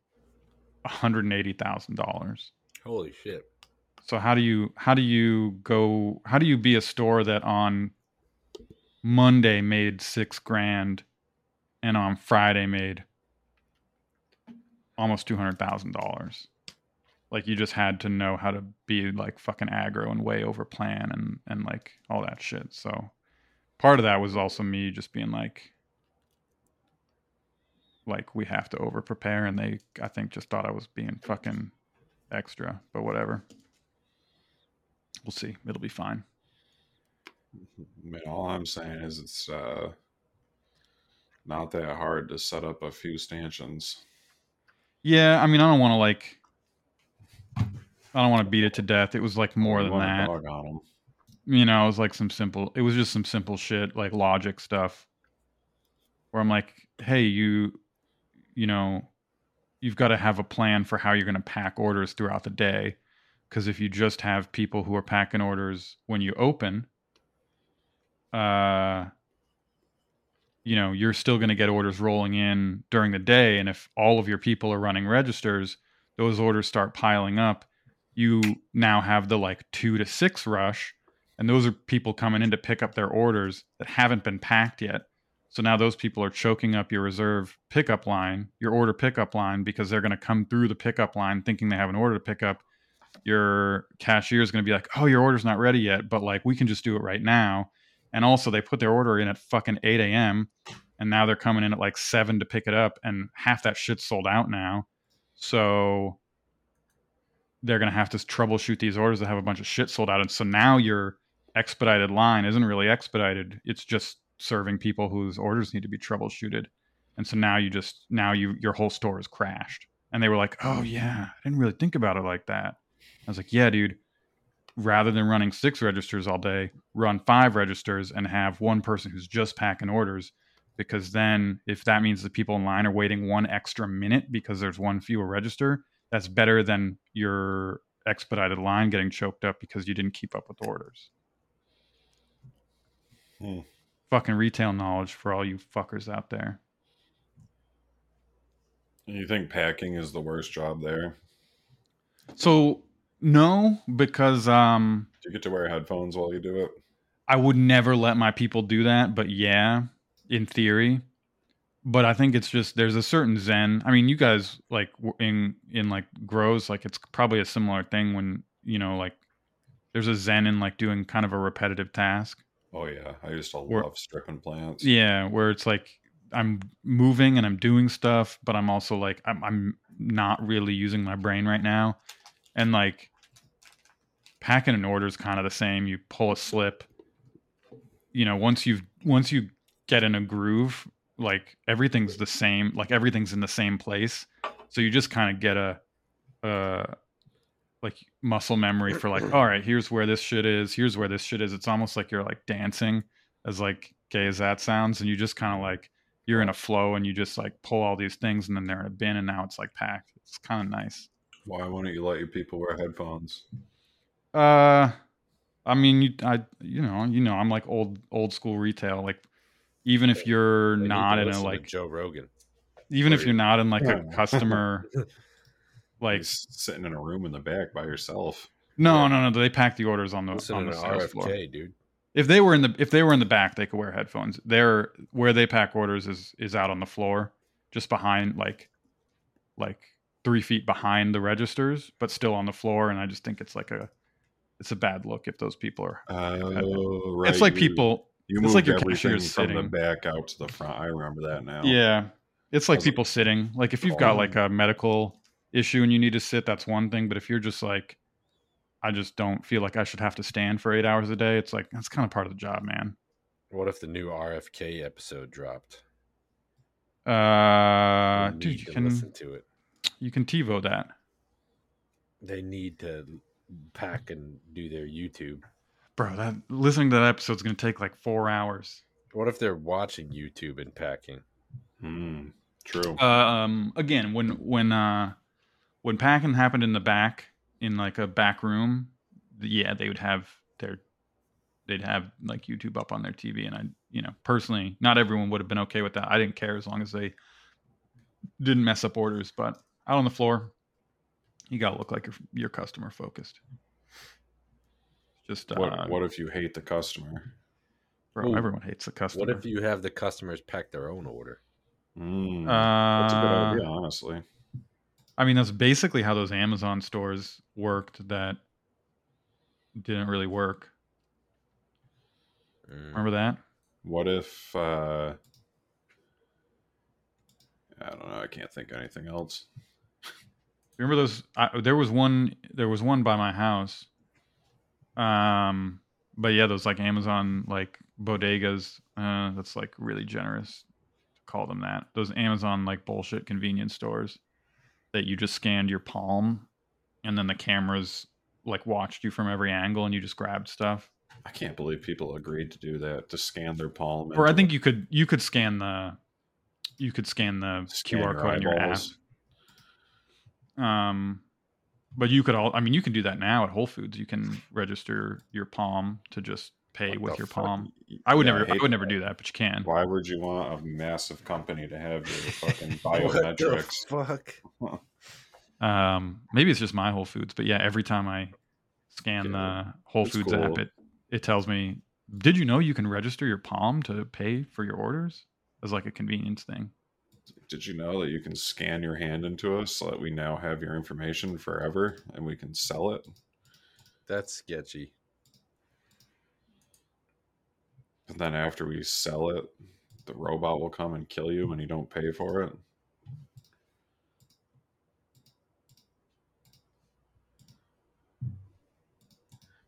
Speaker 12: $180000
Speaker 11: Holy shit!
Speaker 12: so how do you how do you go how do you be a store that on monday made six grand and on friday made almost two hundred thousand dollars? Like you just had to know how to be like fucking aggro and way over plan and and like all that shit. So part of that was also me just being like like we have to over prepare and they i think just thought i was being fucking extra but whatever we'll see it'll be fine
Speaker 5: I mean, all I'm saying is it's uh, not that hard to set up a few stanchions.
Speaker 12: yeah i mean i don't want to like i don't want to beat it to death it was like more than that
Speaker 5: dog on 'em.
Speaker 12: you know, it was like some simple. It was just some simple shit like logic stuff. Where I'm like, hey, you, you know, you've got to have a plan for how you're going to pack orders throughout the day. Because if you just have people who are packing orders when you open, uh, you know, you're still going to get orders rolling in during the day. And if all of your people are running registers, those orders start piling up. You now have the like two to six rush, and those are people coming in to pick up their orders that haven't been packed yet. So now those people are choking up your reserve pickup line, your order pickup line, because they're going to come through the pickup line thinking they have an order to pick up. Your cashier is going to be like, "Oh, your order's not ready yet, but like we can just do it right now." And also, they put their order in at fucking eight a.m. and now they're coming in at like seven to pick it up, and half that shit's sold out now. So they're going to have to troubleshoot these orders that have a bunch of shit sold out, and so now your expedited line isn't really expedited; it's just serving people whose orders need to be troubleshooted. And so now you just now you your whole store is crashed. And they were like, "Oh yeah, I didn't really think about it like that." I was like, "Yeah, dude. Rather than running six registers all day, run five registers and have one person who's just packing orders because then if that means the people in line are waiting one extra minute because there's one fewer register, that's better than your expedited line getting choked up because you didn't keep up with orders."
Speaker 5: Hmm.
Speaker 12: Fucking retail knowledge for all you fuckers out there.
Speaker 5: You think packing is the worst job there?
Speaker 12: So no, because um
Speaker 5: Do you get to wear headphones while you do it?
Speaker 12: I would never let my people do that, but yeah, in theory. But I think it's just there's a certain zen. I mean, you guys like in in like grows like it's probably a similar thing when you know like there's a zen in like doing kind of a repetitive task.
Speaker 5: Oh yeah, I used to
Speaker 12: Or-
Speaker 5: love stripping plants.
Speaker 12: Yeah, where it's like I'm moving and I'm doing stuff, but I'm also like I'm I'm not really using my brain right now. And like packing an order is kind of the same. You pull a slip. You know, once you've once you get in a groove, like everything's the same, like everything's in the same place. So you just kind of get a uh like muscle memory for like, all right, here's where this shit is, here's where this shit is. It's almost like you're like dancing, as like gay as that sounds, and you just kind of like you're in a flow and you just like pull all these things and then they're in a bin and now it's like packed. It's kind of nice.
Speaker 5: Why wouldn't you let your people wear headphones?
Speaker 12: Uh, I mean, you, I, you know, you know, I'm like old, old school retail. Like, even if you're
Speaker 11: They
Speaker 12: not in a like,
Speaker 11: Joe Rogan.
Speaker 12: even if you're not in like a customer, like,
Speaker 5: Just sitting in a room in the back by yourself.
Speaker 12: no, no, no, they pack the orders on the
Speaker 11: Listen
Speaker 12: on the
Speaker 11: the
Speaker 12: sales floor.
Speaker 11: RFK, dude.
Speaker 12: If they were in the if they were in the back, they could wear headphones. They're where they pack orders is is out on the floor, just behind like, like three feet behind the registers, but still on the floor. And I just think it's like a, it's a bad look if those people are.
Speaker 5: Oh, right.
Speaker 12: It's like
Speaker 5: you-
Speaker 12: people.
Speaker 5: You
Speaker 12: it's
Speaker 5: moved
Speaker 12: like your
Speaker 5: everything from the
Speaker 12: sitting.
Speaker 5: back out to the front. I remember that now.
Speaker 12: Yeah. It's like people sitting. Like if you've got like a medical issue and you need to sit, that's one thing. But if you're just like, I just don't feel like I should have to stand for eight hours a day, it's like that's kind of part of the job, man.
Speaker 11: What if the new RFK episode dropped?
Speaker 12: Uh,
Speaker 11: We
Speaker 12: dude, you can
Speaker 11: listen to it.
Speaker 12: you can TiVo that.
Speaker 11: They need to pack and do their YouTube.
Speaker 12: Bro, that listening to that episode's gonna take like four hours.
Speaker 11: What if they're watching YouTube and packing?
Speaker 5: Hmm. True.
Speaker 12: Uh, um, again, when when uh, when packing happened in the back in like a back room, yeah, they would have their they'd have like YouTube up on their TV, and I, you know, personally, not everyone would have been okay with that. I didn't care as long as they didn't mess up orders. But out on the floor, you gotta look like you're, you're customer focused. Just uh,
Speaker 5: what, what if you hate the customer?
Speaker 12: bro,
Speaker 11: Ooh.
Speaker 12: everyone hates the customer.
Speaker 11: What if you have the customers pack their own order?
Speaker 5: Mm,
Speaker 12: Uh,
Speaker 5: that's a good idea, honestly.
Speaker 12: I mean, that's basically how those Amazon stores worked that didn't really work.
Speaker 11: Mm.
Speaker 12: Remember that?
Speaker 5: What if? uh I don't know. I can't think of anything else.
Speaker 12: Remember those? I, there was one. There was one by my house. Um, but yeah, those like Amazon like bodegas. Uh, that's like really generous to call them that. Those Amazon like bullshit convenience stores that you just scanned your palm, and then the cameras like watched you from every angle, and you just grabbed stuff.
Speaker 5: I can't believe people agreed to do that to scan their palm.
Speaker 12: Or I think you could you could scan the you could scan the
Speaker 5: Scan
Speaker 12: QR code in your app. Um, but you could all I mean you can do that now at Whole Foods. You can register your palm to just pay with your
Speaker 5: fuck?
Speaker 12: palm. I would
Speaker 5: Yeah,
Speaker 12: never I
Speaker 5: hate
Speaker 12: would never do that, but you can.
Speaker 5: Why would you want a massive company to have your fucking biometrics?
Speaker 13: fuck?
Speaker 12: Um, maybe it's just my Whole Foods, but yeah, every time I scan the Whole
Speaker 5: It's
Speaker 12: Foods app, it it tells me, "Did you know you can register your palm to pay for your orders?" As like a convenience thing.
Speaker 5: Did you know that you can scan your hand into us so that we now have your information forever and we can sell it?
Speaker 13: That's sketchy.
Speaker 5: And then after we sell it, the robot will come and kill you when you don't pay for it.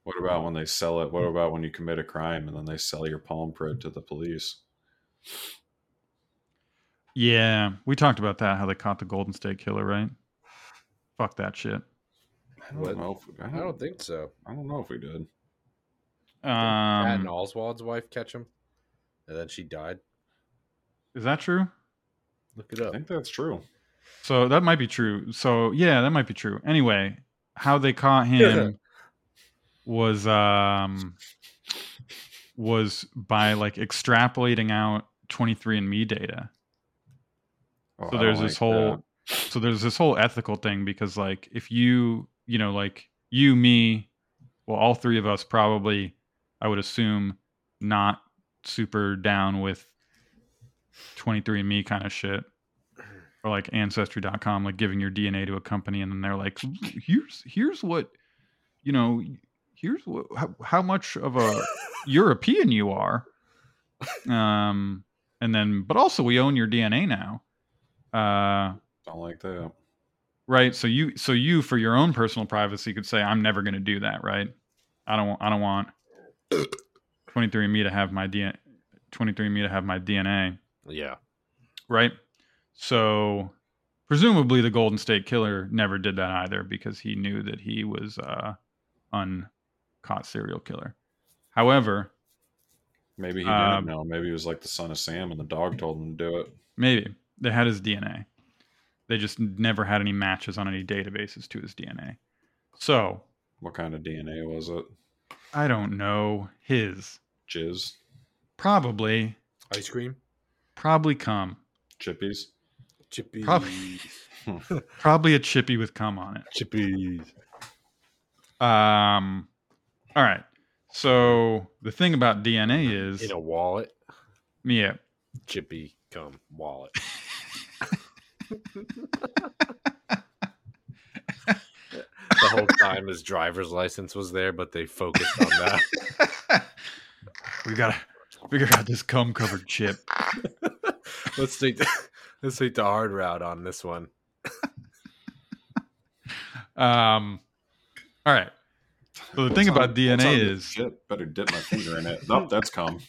Speaker 5: What about when they sell it? What about when you commit a crime and then they sell your palm print to the police?
Speaker 12: Yeah, we talked about that. How they caught the Golden State Killer, right? Fuck that shit.
Speaker 5: I don't
Speaker 13: What?
Speaker 5: know. If, I,
Speaker 13: I
Speaker 5: don't,
Speaker 13: don't think so.
Speaker 5: I don't know if we did.
Speaker 13: Did Patton
Speaker 12: Um,
Speaker 13: Oswalt's wife catch him, and then she died.
Speaker 12: is that true?
Speaker 13: Look it up.
Speaker 5: I think that's true.
Speaker 12: So that might be true. So yeah, that might be true. Anyway, how they caught him was um was by like extrapolating out 23andme data.
Speaker 5: Oh,
Speaker 12: so there's
Speaker 5: don't
Speaker 12: this
Speaker 5: like that.
Speaker 12: whole so there's this whole ethical thing because like if you you know like you me well all three of us probably i would assume not super down with 23andme kind of shit. Or like ancestry.com like giving your dna to a company and then they're like here's here's what you know here's what how, how much of a european you are. Um and then but also we own your dna now. Uh
Speaker 5: Don't like that.
Speaker 12: right so you so you for your own personal privacy could say i'm never going to do that right? I don't i don't want 23andme to have my dna 23andme to have my dna
Speaker 13: Yeah.
Speaker 12: right so presumably the golden state killer never did that either because he knew that he was uh uncaught serial killer however
Speaker 5: Maybe he didn't know. Maybe he was like the son of Sam and the dog told him to do it.
Speaker 12: maybe they had his dna they just never had any matches on any databases to his dna so
Speaker 5: What kind of DNA was it?
Speaker 12: I don't know his
Speaker 5: Jizz?
Speaker 12: probably
Speaker 13: Ice cream.
Speaker 12: probably cum
Speaker 5: Chippies?
Speaker 13: Chippy.
Speaker 12: Probably. probably a chippy with cum on it
Speaker 13: Chippies.
Speaker 12: um all right so the thing about dna is
Speaker 13: In a wallet.
Speaker 12: yeah
Speaker 13: Chippy cum wallet. the whole time his driver's license was there, but they focused on that.
Speaker 12: we gotta figure out this cum covered chip
Speaker 13: let's take the, let's take the hard route on this one.
Speaker 12: um all right so the thing
Speaker 5: What's
Speaker 12: about
Speaker 5: on- what's on
Speaker 12: dna is
Speaker 5: Shit, better dip my finger in it. Nope, that's cum.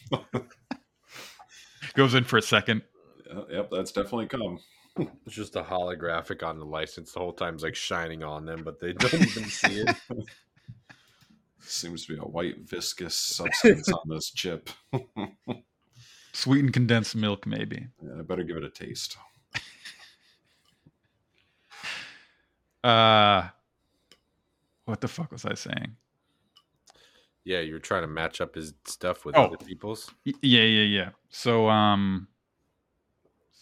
Speaker 12: goes in for a second
Speaker 5: yep, that's definitely cum.
Speaker 13: It's just a holographic on the license the whole time's like shining on them, but they don't even see it.
Speaker 5: Seems to be a white viscous substance on this chip.
Speaker 12: sweetened condensed milk maybe
Speaker 5: Yeah, I better give it a taste.
Speaker 12: uh what the fuck was i saying
Speaker 13: Yeah, you're trying to match up his stuff with
Speaker 12: Oh.
Speaker 13: other people's.
Speaker 12: Y- yeah yeah yeah so um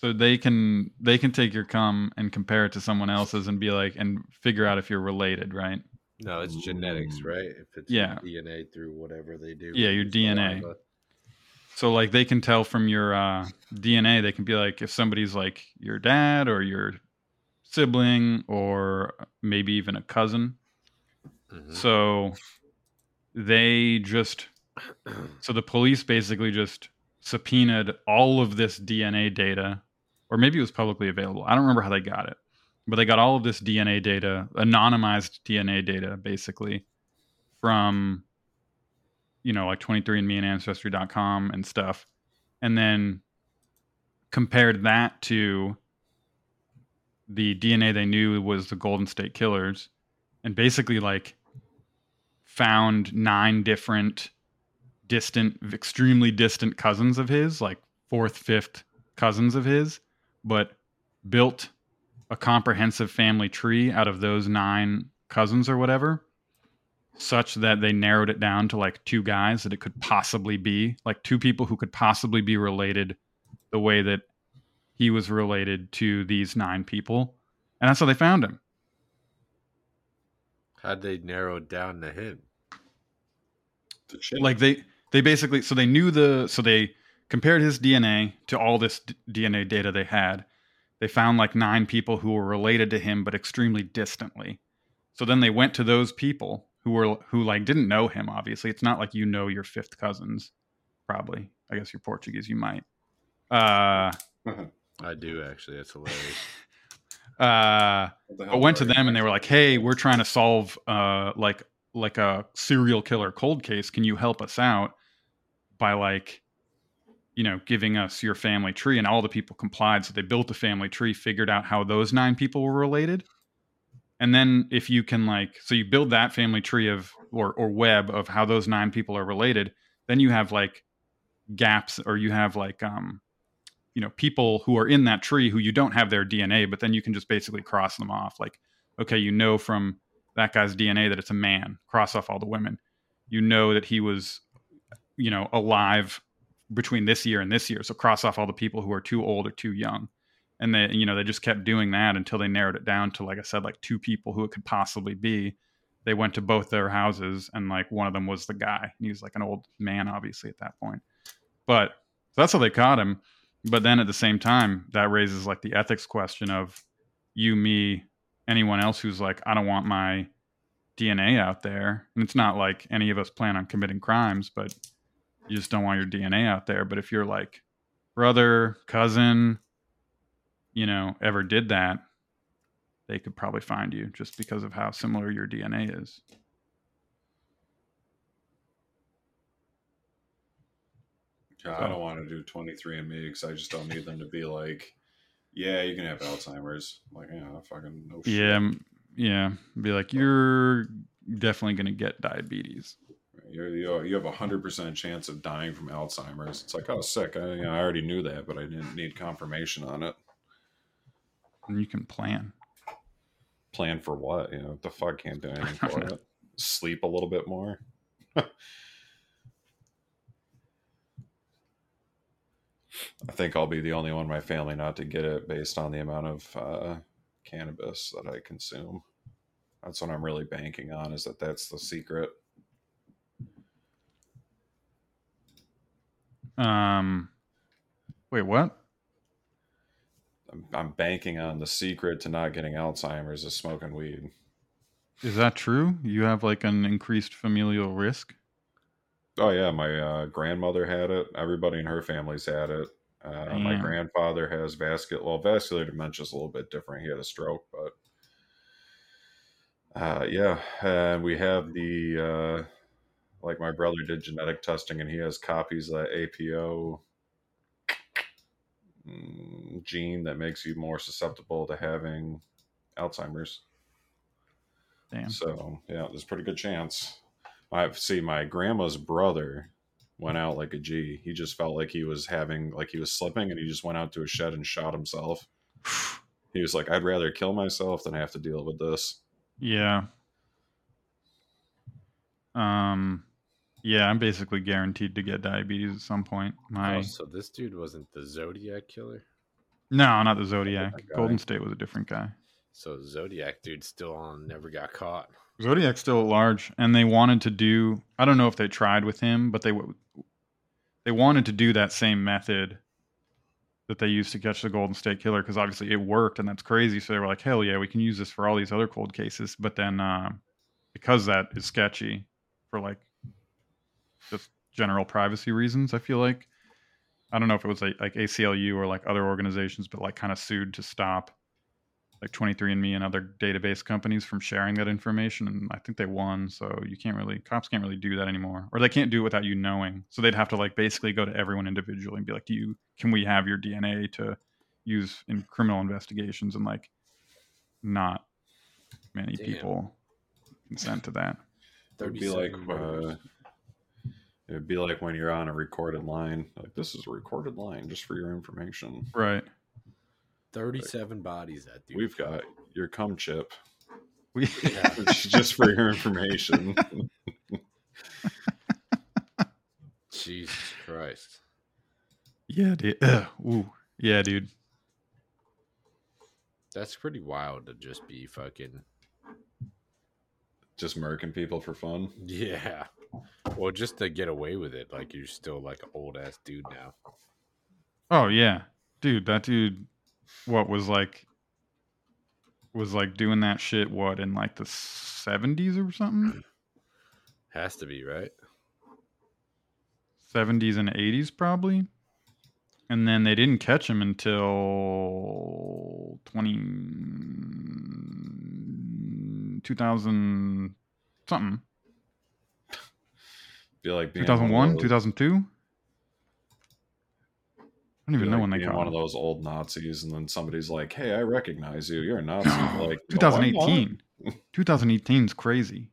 Speaker 12: so they can they can take your cum and compare it to someone else's and be like and figure out if you're related right
Speaker 13: No, it's genetics, right? If it's
Speaker 12: Yeah.
Speaker 13: DNA through whatever they do.
Speaker 12: Yeah, your DNA.
Speaker 13: saliva.
Speaker 12: so like they can tell from your uh dna they can be like if somebody's like your dad or your sibling or maybe even a cousin
Speaker 13: Mhm.
Speaker 12: so they just so the police basically just subpoenaed all of this dna data or maybe it was publicly available. I don't remember how they got it but they got all of this dna data anonymized dna data basically from you know like 23andme and ancestry.com and stuff and then compared that to the dna they knew was the golden state killers and basically like found nine different distant, extremely distant cousins of his, like fourth, fifth cousins of his, but built a comprehensive family tree out of those nine cousins or whatever, such that they narrowed it down to like two guys that it could possibly be, like two people who could possibly be related the way that he was related to these nine people. And that's how they found him.
Speaker 13: How'd they narrow it down to him?
Speaker 12: like they they basically so they knew the so they compared his DNA to all this d- DNA data they had. They found like nine people who were related to him but extremely distantly. So then they went to those people who were who like didn't know him obviously. It's not like you know your fifth cousins probably. I guess you're Portuguese you might. Uh
Speaker 13: I do actually. That's hilarious.
Speaker 12: uh but went to them and they were like hey we're trying to solve uh like like a serial killer cold case can you help us out by like you know giving us your family tree and all the people complied so they built a family tree figured out how those nine people were related and then if you can like so you build that family tree of or or web of how those nine people are related then you have like gaps or you have like um you know people who are in that tree who you don't have their DNA, but then you can just basically cross them off. Like, okay, you know from that guy's DNA that it's a man. Cross off all the women. You know that he was, you know, alive between this year and this year. So cross off all the people who are too old or too young. And they, you know, they just kept doing that until they narrowed it down to, like I said, like two people who it could possibly be. They went to both their houses, and like one of them was the guy. He was like an old man, obviously, at that point. But that's how they caught him. But then at the same time, that raises like the ethics question of you, me, anyone else who's like, I don't want my DNA out there. And it's not like any of us plan on committing crimes, but you just don't want your DNA out there. But if you're like brother, cousin, you know, ever did that, they could probably find you just because of how similar your DNA is.
Speaker 5: Yeah, I don't want to do 23andMe because I just don't need them to be like, yeah, you can have Alzheimer's. I'm like, yeah, fucking no shit.
Speaker 12: Yeah, yeah. Be like, you're definitely gonna get diabetes.
Speaker 5: You're, you you have a hundred percent chance of dying from Alzheimer's. It's like, oh, sick. I, you know, I already knew that, but I didn't need confirmation on it.
Speaker 12: And you can plan.
Speaker 5: Plan for what? You know, the fuck can't do anything for it. Sleep a little bit more. I think I'll be the only one in my family not to get it based on the amount of uh, cannabis that I consume. That's what I'm really banking on. Is that that's the secret?
Speaker 12: Um, wait, what?
Speaker 5: I'm, I'm banking on the secret to not getting Alzheimer's is smoking weed.
Speaker 12: Is that true? You have like an increased familial risk.
Speaker 5: Oh yeah, my uh, grandmother had it. Everybody in her family's had it. Uh, my grandfather has vascular. Well, vascular dementia is a little bit different. He had a stroke, but uh, yeah, and we have the uh, like my brother did genetic testing, and he has copies of that APO mm, gene that makes you more susceptible to having Alzheimer's.
Speaker 12: Damn.
Speaker 5: So yeah, there's a pretty good chance. I see my grandma's brother went out like a G. He just felt like he was having like he was slipping and he just went out to a shed and shot himself. He was like, I'd rather kill myself than have to deal with this.
Speaker 12: Yeah. Um, yeah, I'm basically guaranteed to get diabetes at some point. My
Speaker 13: Oh, so this dude wasn't the Zodiac killer.
Speaker 12: no, not the Zodiac. Golden State was a different guy.
Speaker 13: So Zodiac dude still on, never got caught.
Speaker 12: Zodiac's still at large, and they wanted to do. I don't know if they tried with him, but they they wanted to do that same method that they used to catch the Golden State Killer because obviously it worked, and that's crazy. So they were like, "Hell yeah, we can use this for all these other cold cases." But then, uh, because that is sketchy for like just general privacy reasons, I feel like I don't know if it was like, like ACLU or like other organizations, but like kind of sued to stop like 23andMe and other database companies from sharing that information. And I think they won. So you can't really, cops can't really do that anymore. Or they can't do it without you knowing. So they'd have to like basically go to everyone individually and be like, do you, can we have your DNA to use in criminal investigations? And like, not many
Speaker 13: Damn.
Speaker 12: people consent to that.
Speaker 5: It would be like uh,
Speaker 13: murders.
Speaker 5: It'd be like when you're on a recorded line. Like this is a recorded line, just for your information.
Speaker 12: Right.
Speaker 11: 37 bodies that dude.
Speaker 5: We've got your cum chip.
Speaker 12: We
Speaker 5: just for your information.
Speaker 11: Jesus Christ.
Speaker 12: Yeah, dude. Ugh, ooh. Yeah, dude.
Speaker 11: That's pretty wild to just be fucking
Speaker 5: just murking people for fun.
Speaker 11: Yeah. Well, just to get away with it, like you're still like an old ass dude now.
Speaker 12: Oh yeah, dude. That dude, what was like, was like doing that shit. What in like the seventies or something?
Speaker 11: Has to be right.
Speaker 12: Seventies and eighties probably. And then they didn't catch him until 20, 2000 something.
Speaker 5: Feel like being
Speaker 12: 2001,
Speaker 5: one of those-
Speaker 12: 2002. I don't even know
Speaker 5: like
Speaker 12: when they
Speaker 5: being
Speaker 12: got
Speaker 5: one of those old Nazis, and then somebody's like, "Hey, I recognize you. You're a Nazi." Like "No, I'm not."
Speaker 12: 2018. 2018 is crazy.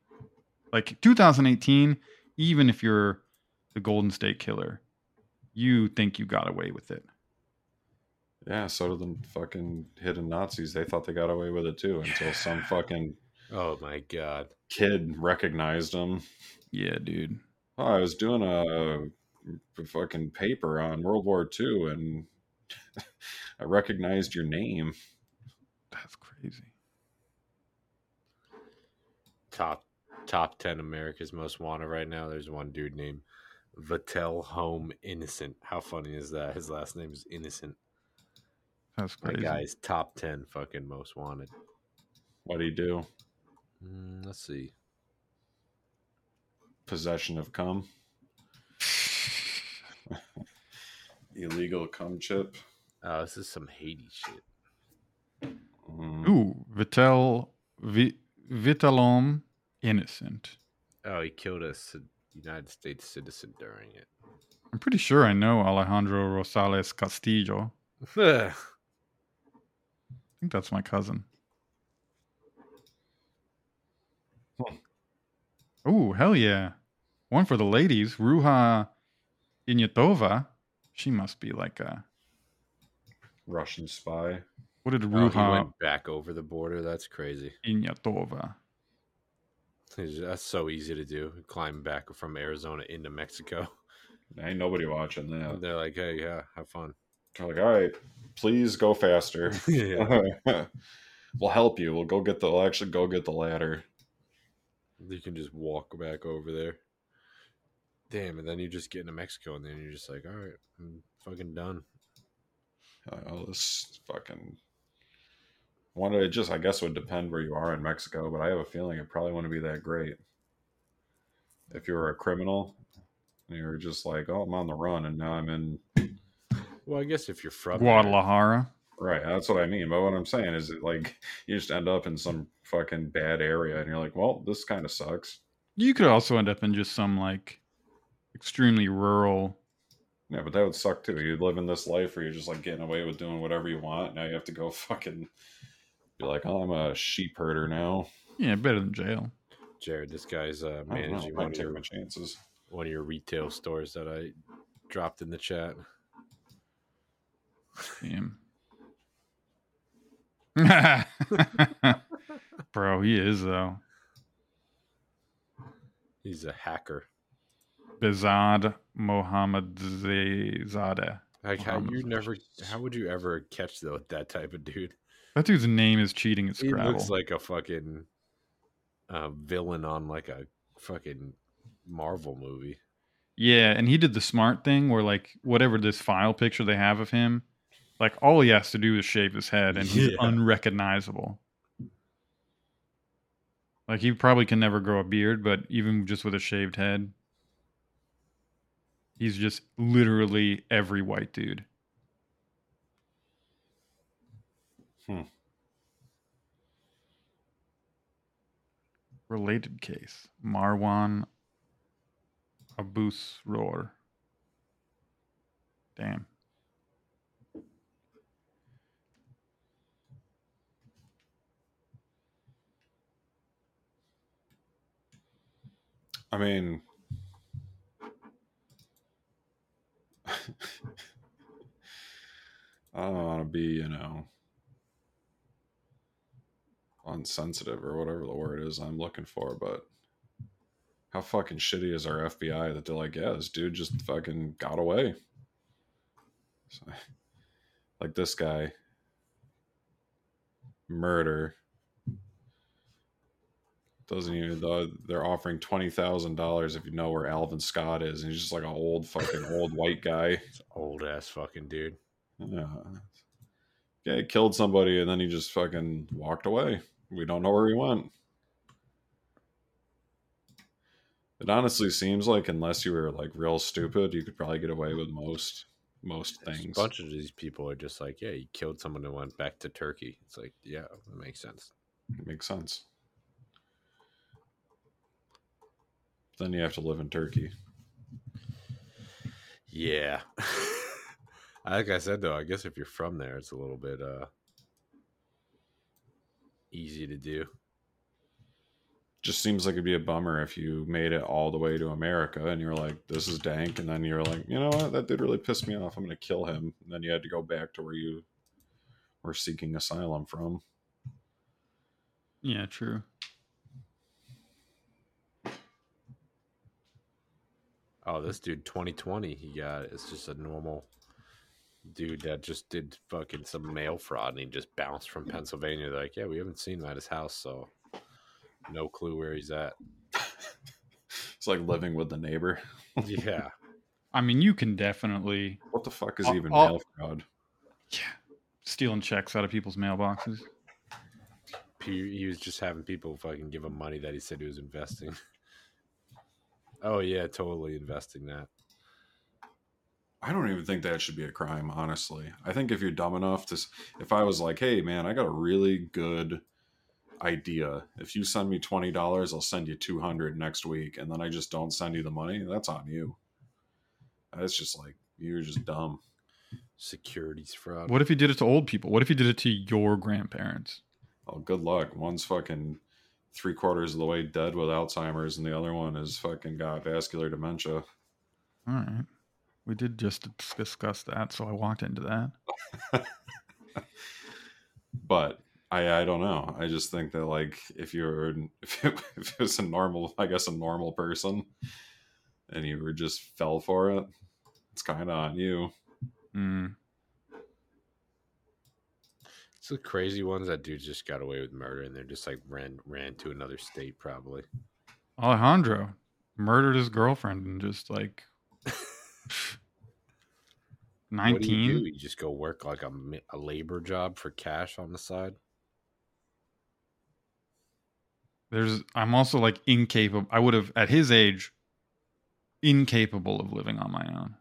Speaker 12: Like 2018, even if you're the Golden State Killer, you think you got away with it.
Speaker 5: Yeah, so did the fucking hidden Nazis. They thought they got away with it too until some fucking
Speaker 11: Oh my god.
Speaker 5: kid recognized them.
Speaker 12: Yeah, dude.
Speaker 5: Oh, I was doing a, a fucking paper on World War II, and I recognized your name.
Speaker 12: That's crazy.
Speaker 11: Top top ten America's most wanted right now. There's one dude named Vitel'Homme Innocent. How funny is that? His last name is Innocent.
Speaker 12: That's
Speaker 11: My
Speaker 12: crazy.
Speaker 11: guy's top ten fucking most wanted.
Speaker 5: What do you do?
Speaker 11: Mm, let's see.
Speaker 5: Possession of cum. Illegal cum chip.
Speaker 11: Oh, this is some Haiti shit.
Speaker 5: Mm.
Speaker 12: Ooh, Vitel Vi, Vitalom innocent.
Speaker 11: Oh, he killed a United States citizen during it.
Speaker 12: I'm pretty sure I know Alejandro Rosales Castillo. I think that's my cousin. Oh, hell yeah. One for the ladies. Ruha Inyatova. She must be like a.
Speaker 5: Russian spy.
Speaker 12: What did
Speaker 11: Oh, he went back over the border. That's crazy.
Speaker 12: Inyatova?
Speaker 11: That's so easy to do. Climb back from Arizona into Mexico.
Speaker 5: Ain't nobody watching that.
Speaker 11: They're like, hey, yeah, have fun.
Speaker 5: They're like, all right, please go faster. We'll help you. We'll go get the. We'll actually go get the ladder.
Speaker 11: You can just walk back over there. Damn, and then you just get into Mexico, and then you're just like, all right, I'm fucking done.
Speaker 5: Oh, this fucking. One, it just I guess it would depend where you are in Mexico, but I have a feeling it probably wouldn't be that great. If you were a criminal, and you were just like, oh, I'm on the run, and now I'm in.
Speaker 11: Well, I guess if you're from
Speaker 12: Guadalajara.
Speaker 5: Right, that's what I mean. But what I'm saying is, that like you just end up in some fucking bad area, and you're like, well, this kind of sucks.
Speaker 12: You could also end up in just some like extremely rural.
Speaker 5: Yeah, but that would suck too. You live in this life where you're just like getting away with doing whatever you want. Now you have to go fucking be like, oh, I'm a sheep herder now.
Speaker 12: Yeah, better than jail.
Speaker 11: Jared, this guy's uh,
Speaker 5: I know.
Speaker 11: managing one of,
Speaker 5: take
Speaker 11: your,
Speaker 5: my chances.
Speaker 11: one of your retail stores that I dropped in the chat.
Speaker 12: Damn. Bro, he is though.
Speaker 11: He's a hacker.
Speaker 12: Behzad Mohammed
Speaker 11: Like how
Speaker 12: Muhammad
Speaker 11: you never, how would you ever catch the, that type of dude?
Speaker 12: That dude's name is cheating at
Speaker 11: He looks like a fucking uh, villain on like a fucking Marvel movie.
Speaker 12: Yeah, and he did the smart thing where like whatever this file picture they have of him, like all he has to do is shave his head and he's
Speaker 11: Yeah.
Speaker 12: unrecognizable. Like he probably can never grow a beard, but even just with a shaved head, he's just literally every white dude.
Speaker 5: Hmm.
Speaker 12: Related case. Marwan Abusrour. Damn.
Speaker 5: I mean, I don't want to be, you know, unsensitive or whatever the word is I'm looking for, but how fucking shitty is our FBI that they're like, yeah, this dude just fucking got away. So, like this guy, murder, doesn't even though they're offering twenty thousand dollars if you know where Alvin Scott is, and he's just like an old fucking old white guy.
Speaker 11: Old ass fucking dude.
Speaker 5: Yeah. Yeah, he killed somebody and then he just fucking walked away. We don't know where he went. It honestly seems like unless you were like real stupid, you could probably get away with most most
Speaker 11: There's
Speaker 5: things.
Speaker 11: A bunch of these people are just like, yeah, he killed someone and went back to Turkey. It's like, yeah, that makes sense.
Speaker 5: It makes sense. Then you have to live in Turkey.
Speaker 11: Yeah. like I said though, I guess if you're from there, it's a little bit uh easy to do.
Speaker 5: Just seems like it'd be a bummer if you made it all the way to America and you're like, this is dank, and then you're like, you know what, that dude really pissed me off. I'm gonna kill him. And then you had to go back to where you were seeking asylum from.
Speaker 12: Yeah, true.
Speaker 11: Oh, this dude 2020, he uh, got it's just a normal dude that just did fucking some mail fraud and he just bounced from Pennsylvania. They're like, yeah, we haven't seen him at his house, so no clue where he's at.
Speaker 5: It's like living with the neighbor.
Speaker 11: Yeah.
Speaker 12: I mean, you can definitely
Speaker 5: What the fuck is
Speaker 12: I'll-
Speaker 5: even
Speaker 12: I'll-
Speaker 5: mail fraud?
Speaker 12: Yeah, stealing checks out of people's mailboxes.
Speaker 11: He, he was just having people fucking give him money that he said he was investing. Oh yeah, totally investing that.
Speaker 5: I don't even think that should be a crime, honestly. I think if you're dumb enough to, if I was like, hey man, I got a really good idea. If you send me twenty dollars, I'll send you two hundred next week, and then I just don't send you the money. That's on you. That's just like you're just dumb.
Speaker 11: Securities fraud.
Speaker 12: What if you did it to old people? What if you did it to your grandparents?
Speaker 5: Oh, good luck. One's fucking three quarters of the way dead with Alzheimer's, and the other one is fucking got vascular dementia.
Speaker 12: All right. We did just discuss that, so I walked into that.
Speaker 5: but I I don't know. I just think that like if you're if it, if it was a normal, I guess a normal person, and you were just fell for it, it's kind of on you.
Speaker 12: Mm.
Speaker 11: It's the crazy ones that dudes just got away with murder and they're just like ran ran to another state probably.
Speaker 12: Alejandro murdered his girlfriend and just like
Speaker 11: do you
Speaker 12: 19.
Speaker 11: You just go work like a, a labor job for cash on the side.
Speaker 12: There's I'm also like incapable. I would have at his age incapable of living on my own.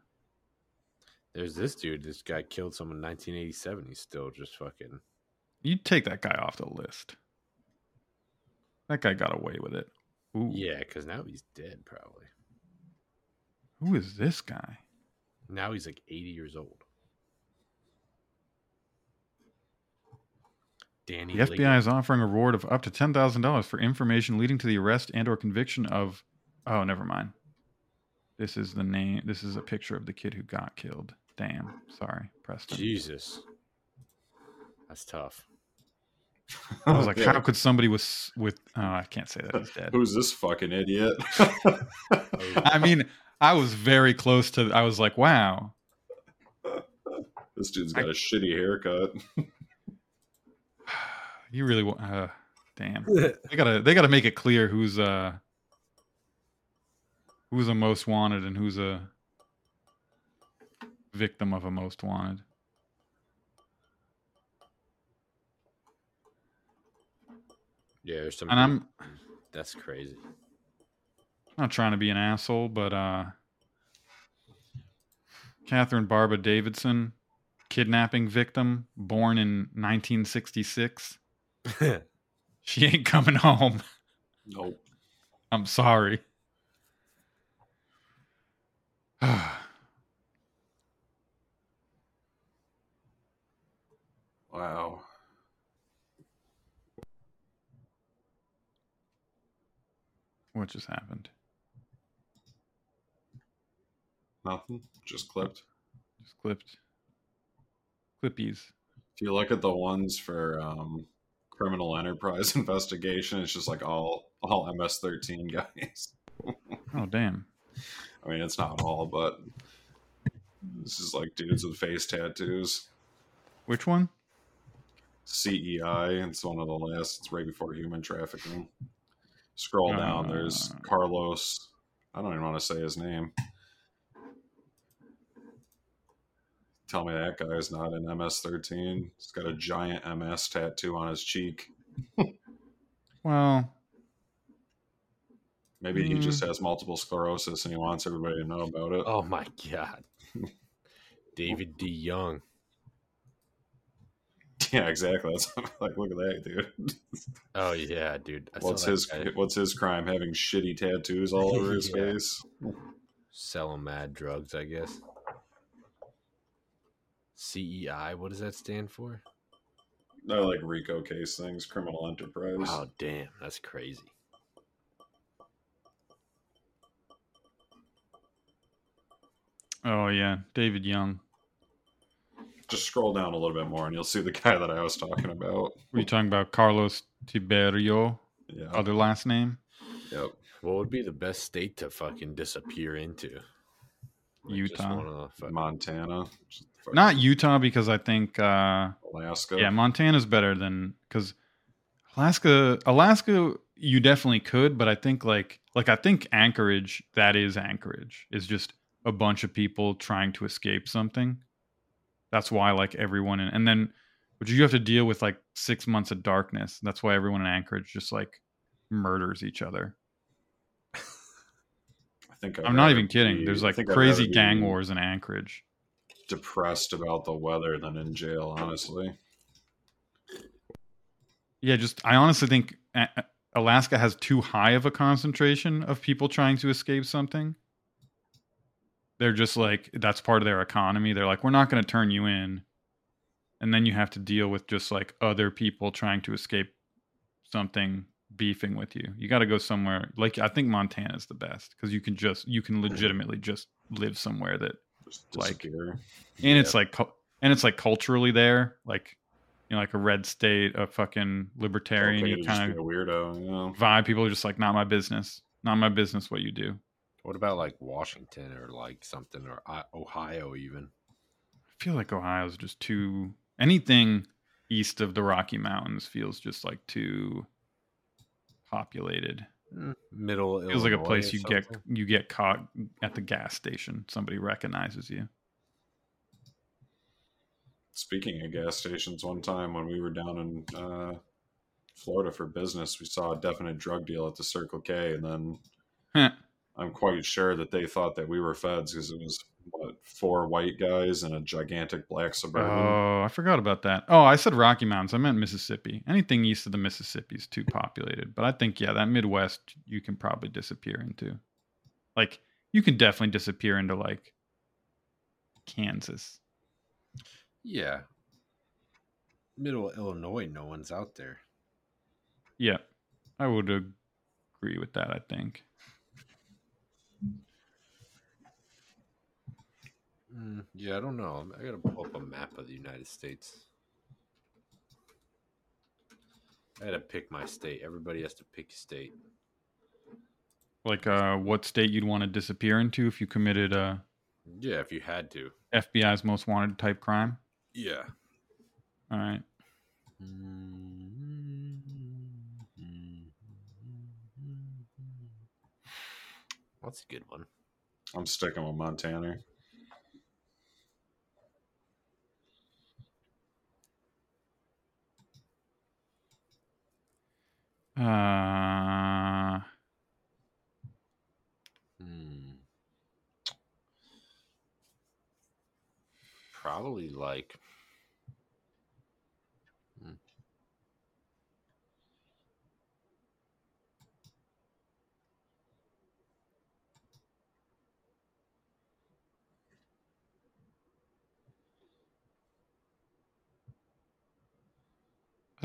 Speaker 11: There's this dude. This guy killed someone in 1987. He's still just fucking.
Speaker 12: You'd take that guy off the list. That guy got away with it. Ooh,
Speaker 11: Yeah, because now he's dead. Probably.
Speaker 12: who is this guy?
Speaker 11: Now he's like 80 years old. Danny.
Speaker 12: The FBI is offering a reward of up to ten thousand dollars for information leading to the arrest and/or conviction of. Oh, never mind. This is the name. This is a picture of the kid who got killed. Damn. Sorry, Preston.
Speaker 11: Jesus. That's tough.
Speaker 12: I was like,
Speaker 5: Yeah.
Speaker 12: how could somebody with with? Oh, I can't say that he's dead.
Speaker 5: Who's this fucking idiot?
Speaker 12: I mean, I was very close to. I was like, wow.
Speaker 5: this dude's got a shitty haircut.
Speaker 12: You really want? Uh, damn. they gotta they gotta make it clear who's uh who's a most wanted and who's a victim of a most wanted.
Speaker 11: Yeah, there's some.
Speaker 12: And I'm
Speaker 11: That's crazy.
Speaker 12: not trying to be an asshole, but uh Catherine Barba Davidson, kidnapping victim, born in 1966. she ain't coming home.
Speaker 5: Nope.
Speaker 12: I'm sorry.
Speaker 5: Wow.
Speaker 12: What just happened?
Speaker 5: Nothing. Just clipped.
Speaker 12: Just clipped. Clippies.
Speaker 5: If you look at the ones for um, criminal enterprise investigation, it's just like all all MS-13 guys.
Speaker 12: Oh damn.
Speaker 5: I mean, it's not all, but this is like dudes with face tattoos.
Speaker 12: Which one?
Speaker 5: CEI. It's one of the last. It's right before human trafficking. Scroll down. There's
Speaker 12: Uh.
Speaker 5: Carlos. I don't even want to say his name. Tell me that guy is not an MS-13. He's got a giant MS tattoo on his cheek.
Speaker 12: Well,
Speaker 5: Maybe he
Speaker 12: Mm.
Speaker 5: just has multiple sclerosis and he wants everybody to know about it.
Speaker 11: Oh my god. David D. Young.
Speaker 5: Yeah, exactly. That's like, look at that, dude.
Speaker 11: Oh yeah, dude. I
Speaker 5: What's his
Speaker 11: guy
Speaker 5: What's his crime? Having shitty tattoos all over his
Speaker 11: Yeah.
Speaker 5: face.
Speaker 11: selling mad drugs, I guess. CEI, what does that stand for?
Speaker 5: They're like RICO case things, criminal enterprise.
Speaker 11: Oh damn, that's crazy.
Speaker 12: oh yeah, David Young.
Speaker 5: Just scroll down a little bit more, and you'll see the guy that I was talking about.
Speaker 12: Were you talking about Carlos Tiberio?
Speaker 5: Yeah.
Speaker 12: Other last name?
Speaker 5: Yep.
Speaker 11: What would be the best state to fucking disappear into? Like,
Speaker 12: Utah.
Speaker 11: wanna fucking-
Speaker 5: Montana.
Speaker 12: Not Utah because I think uh
Speaker 5: Alaska.
Speaker 12: Yeah, Montana's better than because Alaska. Alaska, you definitely could, but I think like like I think Anchorage. That is Anchorage. Is just a bunch of people trying to escape something. That's why like everyone in, and then but you have to deal with like six months of darkness. That's why everyone in Anchorage just like murders each other.
Speaker 5: I think I'd
Speaker 12: I'm not even kidding.
Speaker 5: be-
Speaker 12: There's like crazy gang wars in Anchorage.
Speaker 5: Depressed about the weather than in jail, honestly.
Speaker 12: Yeah, just I honestly think Alaska has too high of a concentration of people trying to escape something. They're just like that's part of their economy. They're like, we're not going to turn you in, and then you have to deal with just like other people trying to escape something beefing with you. You got to go somewhere like I think Montana's the best because you can just you can hmm. legitimately just live somewhere that like and it's like and it's like culturally there like you know like a red state a fucking libertarian you kind of
Speaker 5: weirdo, you know.
Speaker 12: vibe. People are just like not my business. Not my business what you do
Speaker 11: What about like Washington or like something or Ohio even?
Speaker 12: i feel like ohio's just too anything east of the rocky mountains feels just like too populated
Speaker 11: Mm, Middle
Speaker 12: feels like a place
Speaker 11: or
Speaker 12: you get you get caught at the gas station somebody recognizes you
Speaker 5: Speaking of gas stations, one time when we were down in uh, Florida for business, we saw a definite drug deal at the Circle K, and then
Speaker 12: Huh.
Speaker 5: I'm quite sure that they thought that we were feds because it was what four white guys and a gigantic black suburban.
Speaker 12: Oh, I forgot about that. Oh, I said Rocky Mountains. I meant Mississippi. Anything east of the Mississippi is too populated. But I think, yeah, that Midwest you can probably disappear into. Like, you can definitely disappear into like Kansas.
Speaker 11: Yeah. Middle Illinois, no one's out there.
Speaker 12: Yeah, I would agree with that. I think.
Speaker 11: Mm, yeah, I don't know. I gotta pull up a map of the United States. I gotta pick my state. Everybody has to pick a state.
Speaker 12: Like, uh, what state you'd want to disappear into if you committed a
Speaker 11: Yeah, if you had to.
Speaker 12: FBI's most wanted type crime?
Speaker 11: Yeah.
Speaker 12: All right.
Speaker 11: That's a good one.
Speaker 5: I'm sticking with Montana.
Speaker 12: Uh,
Speaker 11: Hmm. Probably like.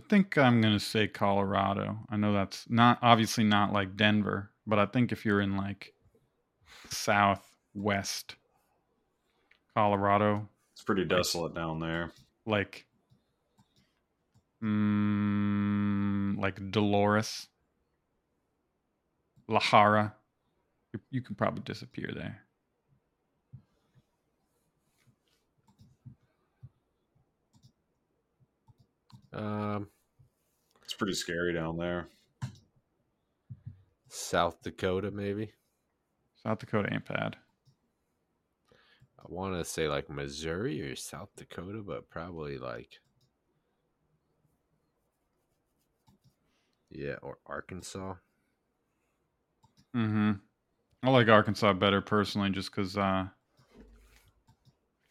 Speaker 12: Think I'm going to say Colorado. I know that's not obviously not like Denver, but I think if you're in like southwest Colorado,
Speaker 5: It's pretty desolate down there.
Speaker 12: like mm, like Dolores, Lahara. You, you can probably disappear there.
Speaker 11: Um,
Speaker 5: It's pretty scary down there.
Speaker 11: South Dakota, maybe.
Speaker 12: South Dakota ain't bad.
Speaker 11: I want to say like Missouri or South Dakota, but probably like yeah, or Arkansas.
Speaker 12: Mm-hmm. I like Arkansas better personally, just because uh, I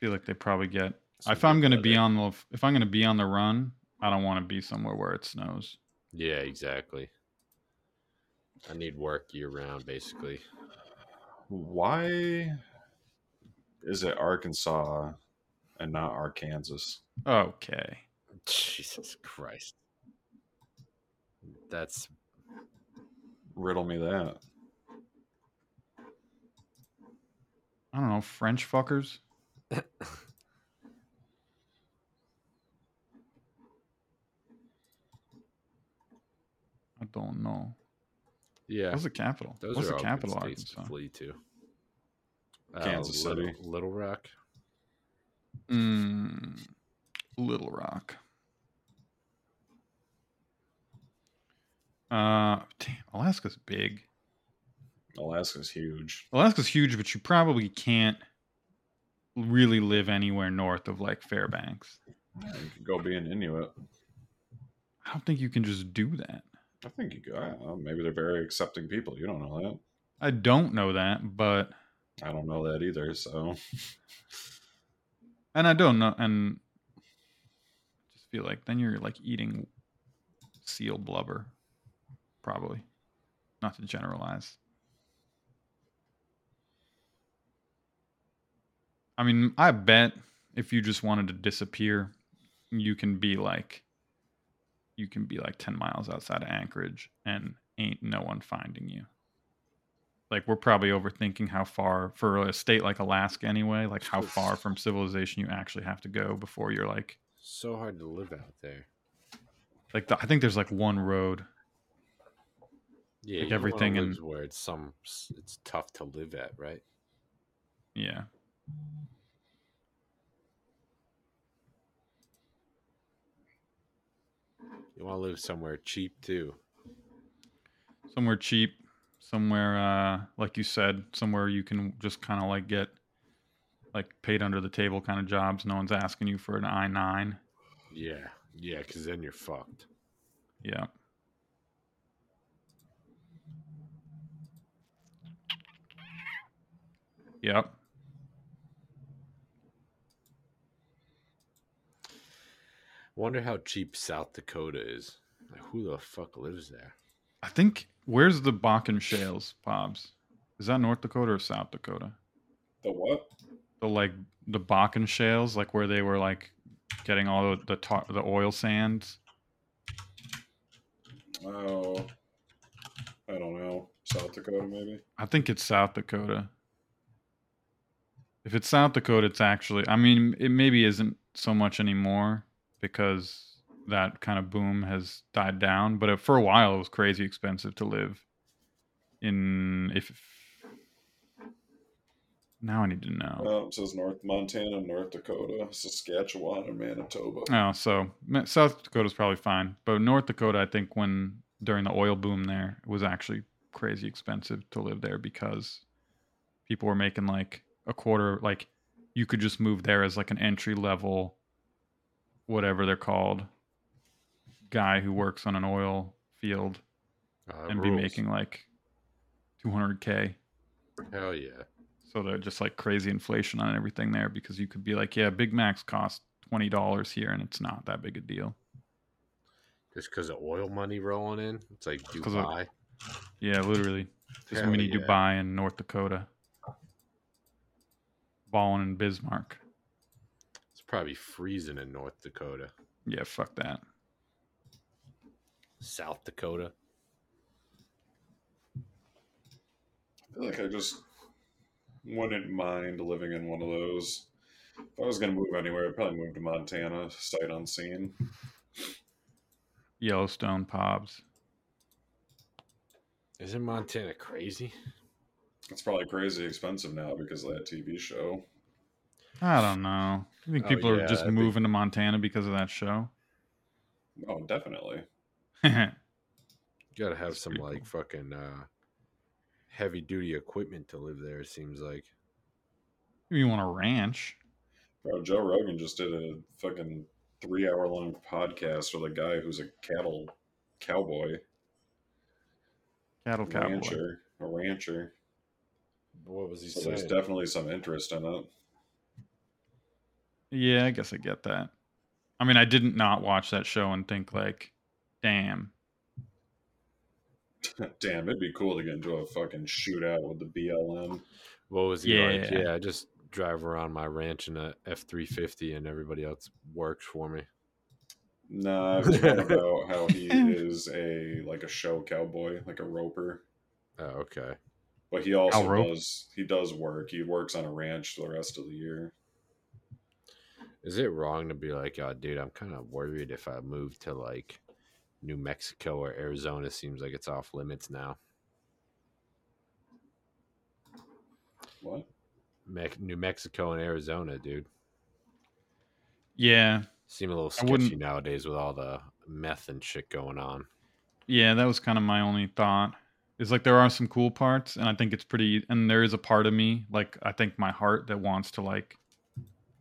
Speaker 12: feel like they probably get.
Speaker 11: Some
Speaker 12: if I'm gonna be on the if I'm gonna be on the run, I don't want to be somewhere where it snows.
Speaker 11: Yeah, exactly. I need work year round, basically.
Speaker 5: Why is it Arkansas and not Arkansas?
Speaker 12: Okay.
Speaker 11: Jesus Christ. That's
Speaker 5: Riddle me that.
Speaker 12: I don't know French fuckers. don't know.
Speaker 11: yeah.
Speaker 12: What's the capital?
Speaker 11: Those
Speaker 12: What's
Speaker 11: are
Speaker 12: the
Speaker 11: all good
Speaker 12: capital? of
Speaker 11: states to
Speaker 12: Arkansas?
Speaker 11: flee to.
Speaker 5: Kansas
Speaker 11: Little,
Speaker 5: City.
Speaker 11: Little Rock.
Speaker 12: Mm, Little Rock. Uh, damn, Alaska's big.
Speaker 5: Alaska's huge.
Speaker 12: Alaska's huge, but you probably can't really live anywhere north of like Fairbanks.
Speaker 5: You could go be an Inuit.
Speaker 12: I don't think you can just do that.
Speaker 5: I think you could. I know, maybe they're very accepting people. You don't know that.
Speaker 12: I don't know that, but
Speaker 5: I don't know that either. So
Speaker 12: and I don't know, and I just feel like then you're like eating seal blubber, probably. Not to generalize. I mean, I bet if you just wanted to disappear, you can be like, you can be like 10 miles outside of Anchorage and ain't no one finding you. Like, we're probably overthinking how far, for a state like Alaska anyway, like how far from civilization you actually have to go before you're like,
Speaker 11: So hard to live out there.
Speaker 12: like, the, I think there's like one road.
Speaker 11: Yeah,
Speaker 12: Like everything in-
Speaker 11: where it's some it's tough to live at, right?
Speaker 12: Yeah.
Speaker 11: You want to live somewhere cheap too.
Speaker 12: somewhere cheap, somewhere uh like you said, somewhere you can just kind of like get like paid under the table kind of jobs. No one's asking you for an I nine.
Speaker 11: Yeah, yeah, because then you're fucked.
Speaker 12: Yeah. Yep.
Speaker 11: Wonder how cheap South Dakota is. Like, who the fuck lives there?
Speaker 12: I think where's the Bakken Shales, Pobs? Is that North Dakota or South Dakota?
Speaker 5: the what?
Speaker 12: The like the Bakken Shales, like where they were like getting all the the, tar- the oil sands.
Speaker 5: Oh, I don't know. South Dakota, maybe.
Speaker 12: I think it's South Dakota. If it's South Dakota, it's actually, I mean, it maybe isn't so much anymore because that kind of boom has died down. But for a while, it was crazy expensive to live in. If now I need to know.
Speaker 5: Oh, it says North Montana, North Dakota, Saskatchewan, and Manitoba.
Speaker 12: Oh, so South Dakota's probably fine, but North Dakota, I think when during the oil boom there, it was actually crazy expensive to live there because people were making like a quarter. Like you could just move there as like an entry level, whatever they're called, guy who works on an oil field,
Speaker 11: Uh,
Speaker 12: and be making like 200k.
Speaker 11: Hell yeah.
Speaker 12: So they're just like crazy inflation on everything there because you could be like, yeah, Big Macs cost twenty dollars here, and it's not that big a deal.
Speaker 11: Just because of oil money rolling in, it's like
Speaker 12: 'Cause of-
Speaker 11: Dubai.
Speaker 12: Yeah, literally. Just
Speaker 11: Hell
Speaker 12: mini
Speaker 11: yeah.
Speaker 12: Dubai and North Dakota. Ballin and Bismarck.
Speaker 11: It's probably freezing in North Dakota,
Speaker 12: Yeah, fuck that.
Speaker 11: South Dakota.
Speaker 5: I feel like I just wouldn't mind living in one of those. If I was gonna move anywhere, I'd probably move to Montana, sight unseen.
Speaker 12: Yellowstone Pobs.
Speaker 11: Isn't Montana crazy?
Speaker 5: It's probably crazy expensive now because of that TV show.
Speaker 12: I don't know. You think
Speaker 11: Oh,
Speaker 12: people
Speaker 11: yeah,
Speaker 12: are just
Speaker 11: I think-
Speaker 12: moving to Montana because of that show?
Speaker 5: Oh, definitely.
Speaker 11: You gotta have some like fucking uh, heavy duty equipment to live there. It seems like.
Speaker 12: Maybe you want a ranch?
Speaker 5: Bro, Joe Rogan just did a fucking three hour long podcast with a guy who's a cattle cowboy,
Speaker 12: Cattle cowboy.
Speaker 5: rancher, a rancher.
Speaker 11: What was he
Speaker 5: So
Speaker 11: saying?
Speaker 5: there's definitely some interest in it.
Speaker 12: Yeah, I guess I get that. I mean, I didn't not watch that show and think like, damn.
Speaker 5: Damn, it'd be cool to get into a fucking shootout with the BLM.
Speaker 11: What was he like?
Speaker 12: Yeah.
Speaker 11: Yeah, I just drive around my ranch in a F three fifty, and everybody else works for me.
Speaker 5: Nah, it was more about how he is a like a show cowboy, like a roper.
Speaker 11: Oh, okay.
Speaker 5: But he also does he does work. He works on a ranch the rest of the year.
Speaker 11: Is it wrong to be like, oh, dude, I'm kind of worried if I move to like New Mexico or Arizona? Seems like it's off limits now.
Speaker 5: What?
Speaker 11: Me- New Mexico and Arizona, dude,
Speaker 12: Yeah,
Speaker 11: seem a little
Speaker 12: I
Speaker 11: sketchy nowadays with all the meth and shit going on.
Speaker 12: yeah, that was kind of my only thought. Is like there are some cool parts, and I think it's pretty. And there is a part of me, like I think my heart, that wants to like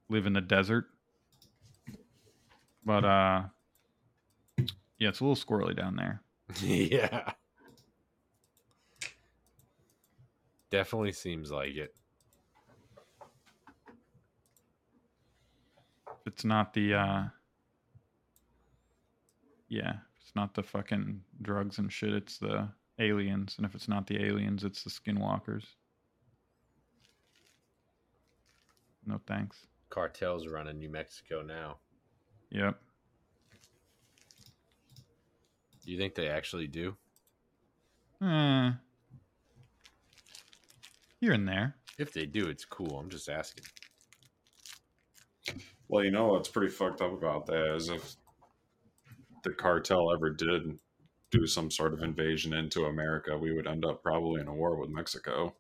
Speaker 12: live in the desert. But uh, yeah, it's a little squirrely down there.
Speaker 11: yeah, definitely seems like it.
Speaker 12: It's not the uh, yeah, it's not the fucking drugs and shit. It's the aliens, and if it's not the aliens, it's the skinwalkers. No thanks.
Speaker 11: Cartels running New Mexico now.
Speaker 12: Yep.
Speaker 11: Do you think they actually do?
Speaker 12: Uh, here and there.
Speaker 11: If they do, it's cool. I'm just asking.
Speaker 5: Well, you know what's pretty fucked up about that is if the cartel ever did do some sort of invasion into America, we would end up probably in a war with Mexico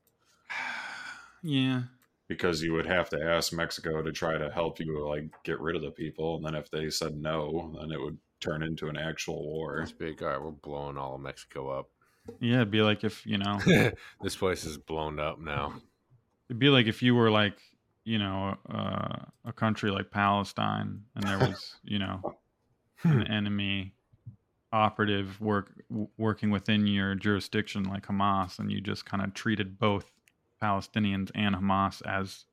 Speaker 12: Yeah.
Speaker 5: Because you would have to ask Mexico to try to help you like get rid of the people, and then if they said no, then it would turn into an actual war.
Speaker 11: It's big. All right, we're blowing all of Mexico up.
Speaker 12: Yeah, it'd be like if, you know,
Speaker 11: this place is blown up now.
Speaker 12: it'd be like if you were like, you know, uh, a country like Palestine and there was, you know, an enemy operative work working within your jurisdiction like Hamas and you just kind of treated both Palestinians and Hamas as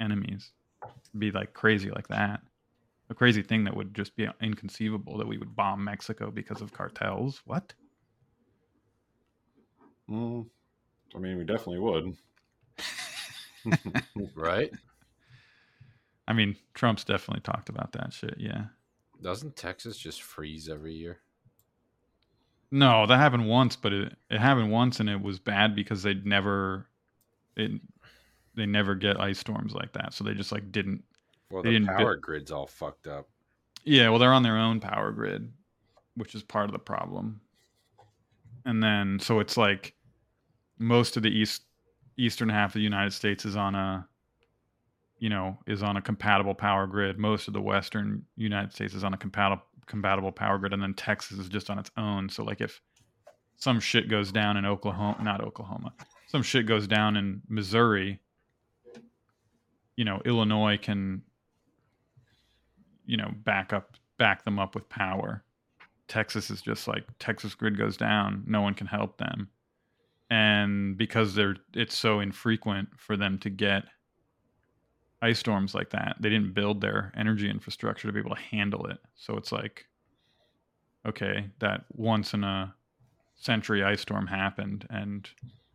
Speaker 12: enemies. It'd be like crazy like that. A crazy thing that would just be inconceivable that we would bomb Mexico because of cartels. What?
Speaker 5: Mm, I mean, we definitely would.
Speaker 11: right?
Speaker 12: I mean, Trump's definitely talked about that shit. Yeah.
Speaker 11: Doesn't Texas just freeze every year?
Speaker 12: No, that happened once, but it, it happened once and it was bad because they'd never it they never get ice storms like that. So they just like didn't
Speaker 11: Well, the
Speaker 12: didn't
Speaker 11: power
Speaker 12: bit-
Speaker 11: grid's all fucked up.
Speaker 12: Yeah, well they're on their own power grid, which is part of the problem. And then so it's like most of the east eastern half of the United States is on a you know, is on a compatible power grid. Most of the western United States is on a compatible compatible power grid and then Texas is just on its own. So like if some shit goes down in Oklahoma, not Oklahoma. Some shit goes down in Missouri, you know, Illinois can you know, back up back them up with power. Texas is just like Texas grid goes down, no one can help them. And because they're it's so infrequent for them to get ice storms like that, they didn't build their energy infrastructure to be able to handle it. So it's like okay, that once in a century ice storm happened and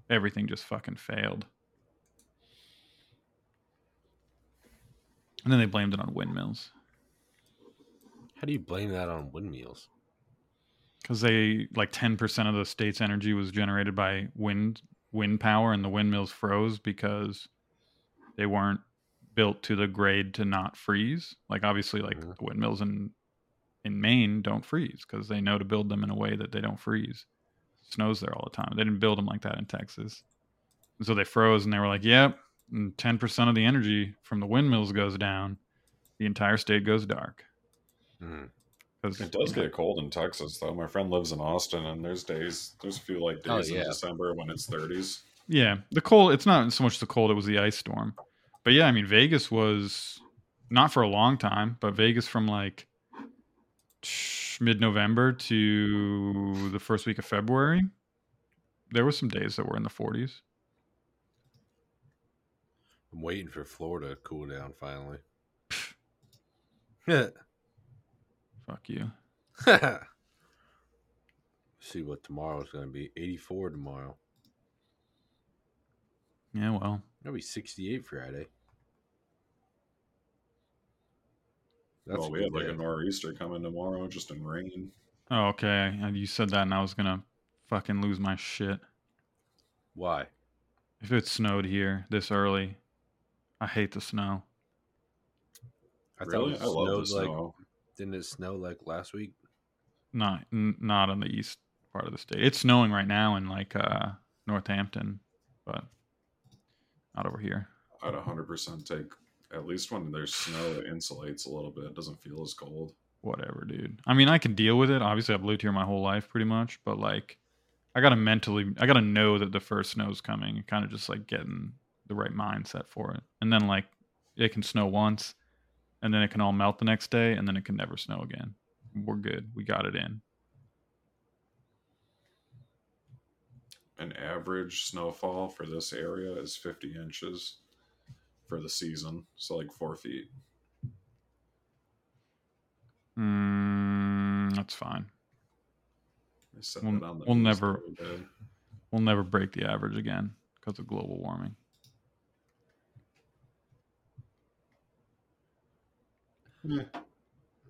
Speaker 12: everything just fucking failed. And then they blamed it on windmills.
Speaker 11: How do you blame that on windmills?
Speaker 12: because they like 10% of the state's energy was generated by wind wind power and the windmills froze because they weren't built to the grade to not freeze. Like obviously, like
Speaker 11: Mm-hmm.
Speaker 12: windmills in in Maine don't freeze because they know to build them in a way that they don't freeze. Snows there all the time. They didn't build them like that in Texas. And so they froze and they were like, "Yep, and 10% of the energy from the windmills goes down. The entire state goes dark." Hmm. Because
Speaker 5: It does get cold in Texas, though. My friend lives in Austin, and there's days, there's a few like
Speaker 11: Oh,
Speaker 5: days
Speaker 11: yeah.
Speaker 5: in December when it's 30s.
Speaker 12: Yeah, the cold. It's not so much the cold; it was the ice storm. But yeah, I mean, Vegas was not for a long time, but Vegas from like mid-November to the first week of February, there were some days that were in the 40s.
Speaker 11: I'm waiting for Florida to cool down finally.
Speaker 12: Fuck you.
Speaker 11: See what tomorrow's going to be. 84 tomorrow.
Speaker 12: Yeah, well,
Speaker 11: It'll be 68 Friday.
Speaker 5: Well, we
Speaker 11: good
Speaker 5: have like
Speaker 11: day.
Speaker 5: a nor'easter coming tomorrow, just in rain.
Speaker 12: oh, okay. And You said that, and I was gonna fucking lose my shit
Speaker 11: Why?
Speaker 12: if it snowed here this early. I hate the snow.
Speaker 11: I
Speaker 5: Really?
Speaker 11: thought
Speaker 5: I
Speaker 11: it
Speaker 5: love the
Speaker 11: snowed like.
Speaker 5: snow.
Speaker 11: Didn't it snow like last week?
Speaker 12: Not n- not on the east part of the state. It's snowing right now in like uh Northampton, but not over here.
Speaker 5: I'd 100% take, at least when there's snow, it insulates a little bit. It doesn't feel as cold.
Speaker 12: Whatever, dude. I mean, I can deal with it. Obviously, I've lived here my whole life pretty much, but like I gotta mentally, I gotta know that the first snow's coming and kind of just like getting the right mindset for it. And then like it can snow once, and then it can all melt the next day, and then it can never snow again. We're good. We got it in.
Speaker 5: An average snowfall for this area is 50 inches for the season, so like four feet.
Speaker 12: Mm, that's fine.
Speaker 5: They said
Speaker 12: We'll,
Speaker 5: on the
Speaker 12: we'll never,
Speaker 5: the other day.
Speaker 12: we'll never break the average again because of global warming.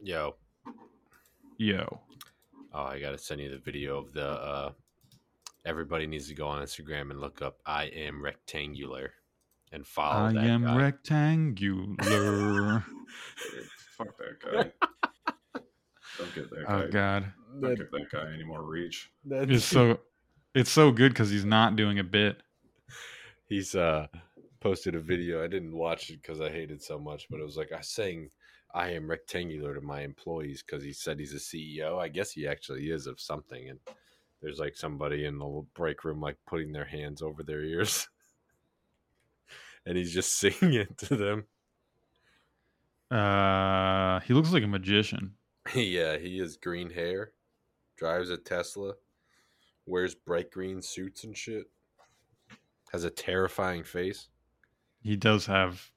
Speaker 11: Yo.
Speaker 12: Yo.
Speaker 11: Oh, I got to send you the video of the. uh Everybody needs to go on Instagram and look up I am rectangular and follow
Speaker 12: I
Speaker 11: that
Speaker 12: am
Speaker 11: guy.
Speaker 12: rectangular.
Speaker 5: Fuck that guy. Don't get that guy.
Speaker 12: oh God.
Speaker 5: Don't give that guy any more reach.
Speaker 12: It's so it's so good because he's not doing a bit.
Speaker 11: He's uh posted a video. I didn't watch it because I hated it so much, but it was like I saying I am rectangular to my employees because he said he's a CEO. I guess he actually is of something, and there's like somebody in the break room like putting their hands over their ears, and he's just singing it to them.
Speaker 12: Uh, he looks like a magician.
Speaker 11: yeah, he has green hair, drives a Tesla, wears bright green suits and shit, has a terrifying face.
Speaker 12: He does have,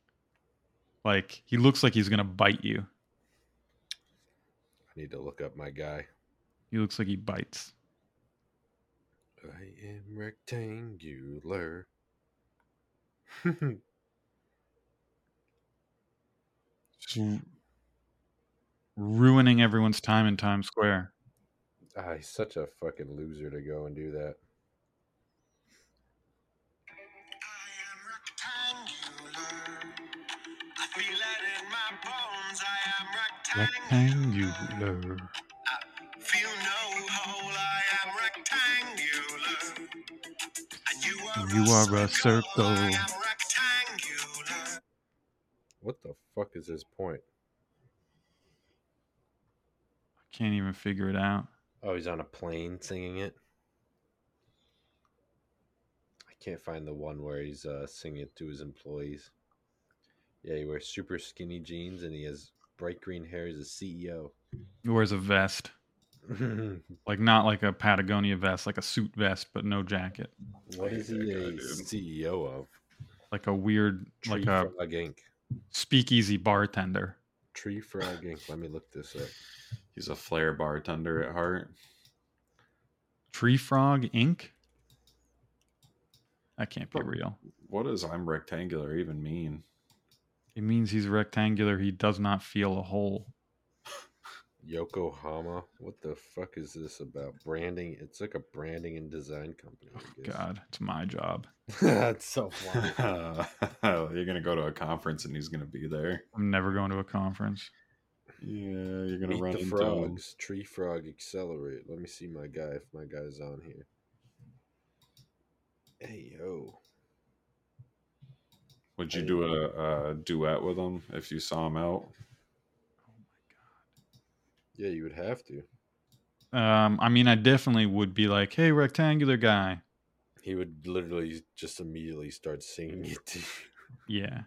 Speaker 12: like, he looks like he's gonna bite you.
Speaker 11: I need to look up my guy.
Speaker 12: He looks like he bites.
Speaker 11: I am rectangular.
Speaker 12: Ru- Ruining everyone's time in Times Square.
Speaker 11: Ah, he's such a fucking loser to go and do that.
Speaker 12: Rectangular. You are a circle.
Speaker 11: What the fuck is his point?
Speaker 12: I can't even figure it out.
Speaker 11: Oh, he's on a plane singing it. I can't find the one where he's uh, singing it to his employees. Yeah, he wears super skinny jeans and he has bright green hair. He's a CEO.
Speaker 12: He wears a vest. like not like a Patagonia vest, like a suit vest, but no jacket.
Speaker 11: What is he a CEO of?
Speaker 12: Like a weird,
Speaker 11: Tree
Speaker 12: like a
Speaker 11: Frog Inc.
Speaker 12: speakeasy bartender.
Speaker 11: Tree Frog Inc. Let me look this up.
Speaker 5: He's a flair bartender at heart.
Speaker 12: Tree Frog Inc. That can't be real.
Speaker 5: What does I'm rectangular even mean?
Speaker 12: It means he's rectangular. He does not feel a hole.
Speaker 11: Yokohama. What the fuck is this about? Branding. It's like a branding and design company. I oh, guess.
Speaker 12: God, it's my job.
Speaker 11: That's so funny.
Speaker 5: you're gonna go to a conference and he's gonna be there.
Speaker 12: I'm never going to a conference.
Speaker 5: Yeah, you're gonna
Speaker 11: Eat
Speaker 5: run
Speaker 11: the
Speaker 5: into him.
Speaker 11: frogs. Tree frog accelerate. Let me see my guy if my guy's on here. Hey yo.
Speaker 5: Would you do a, a duet with him if you saw him out?
Speaker 11: Yeah, you would have to.
Speaker 12: Um, I mean, I definitely would be like, "Hey, rectangular guy."
Speaker 11: He would literally just immediately start singing it to you.
Speaker 12: Yeah,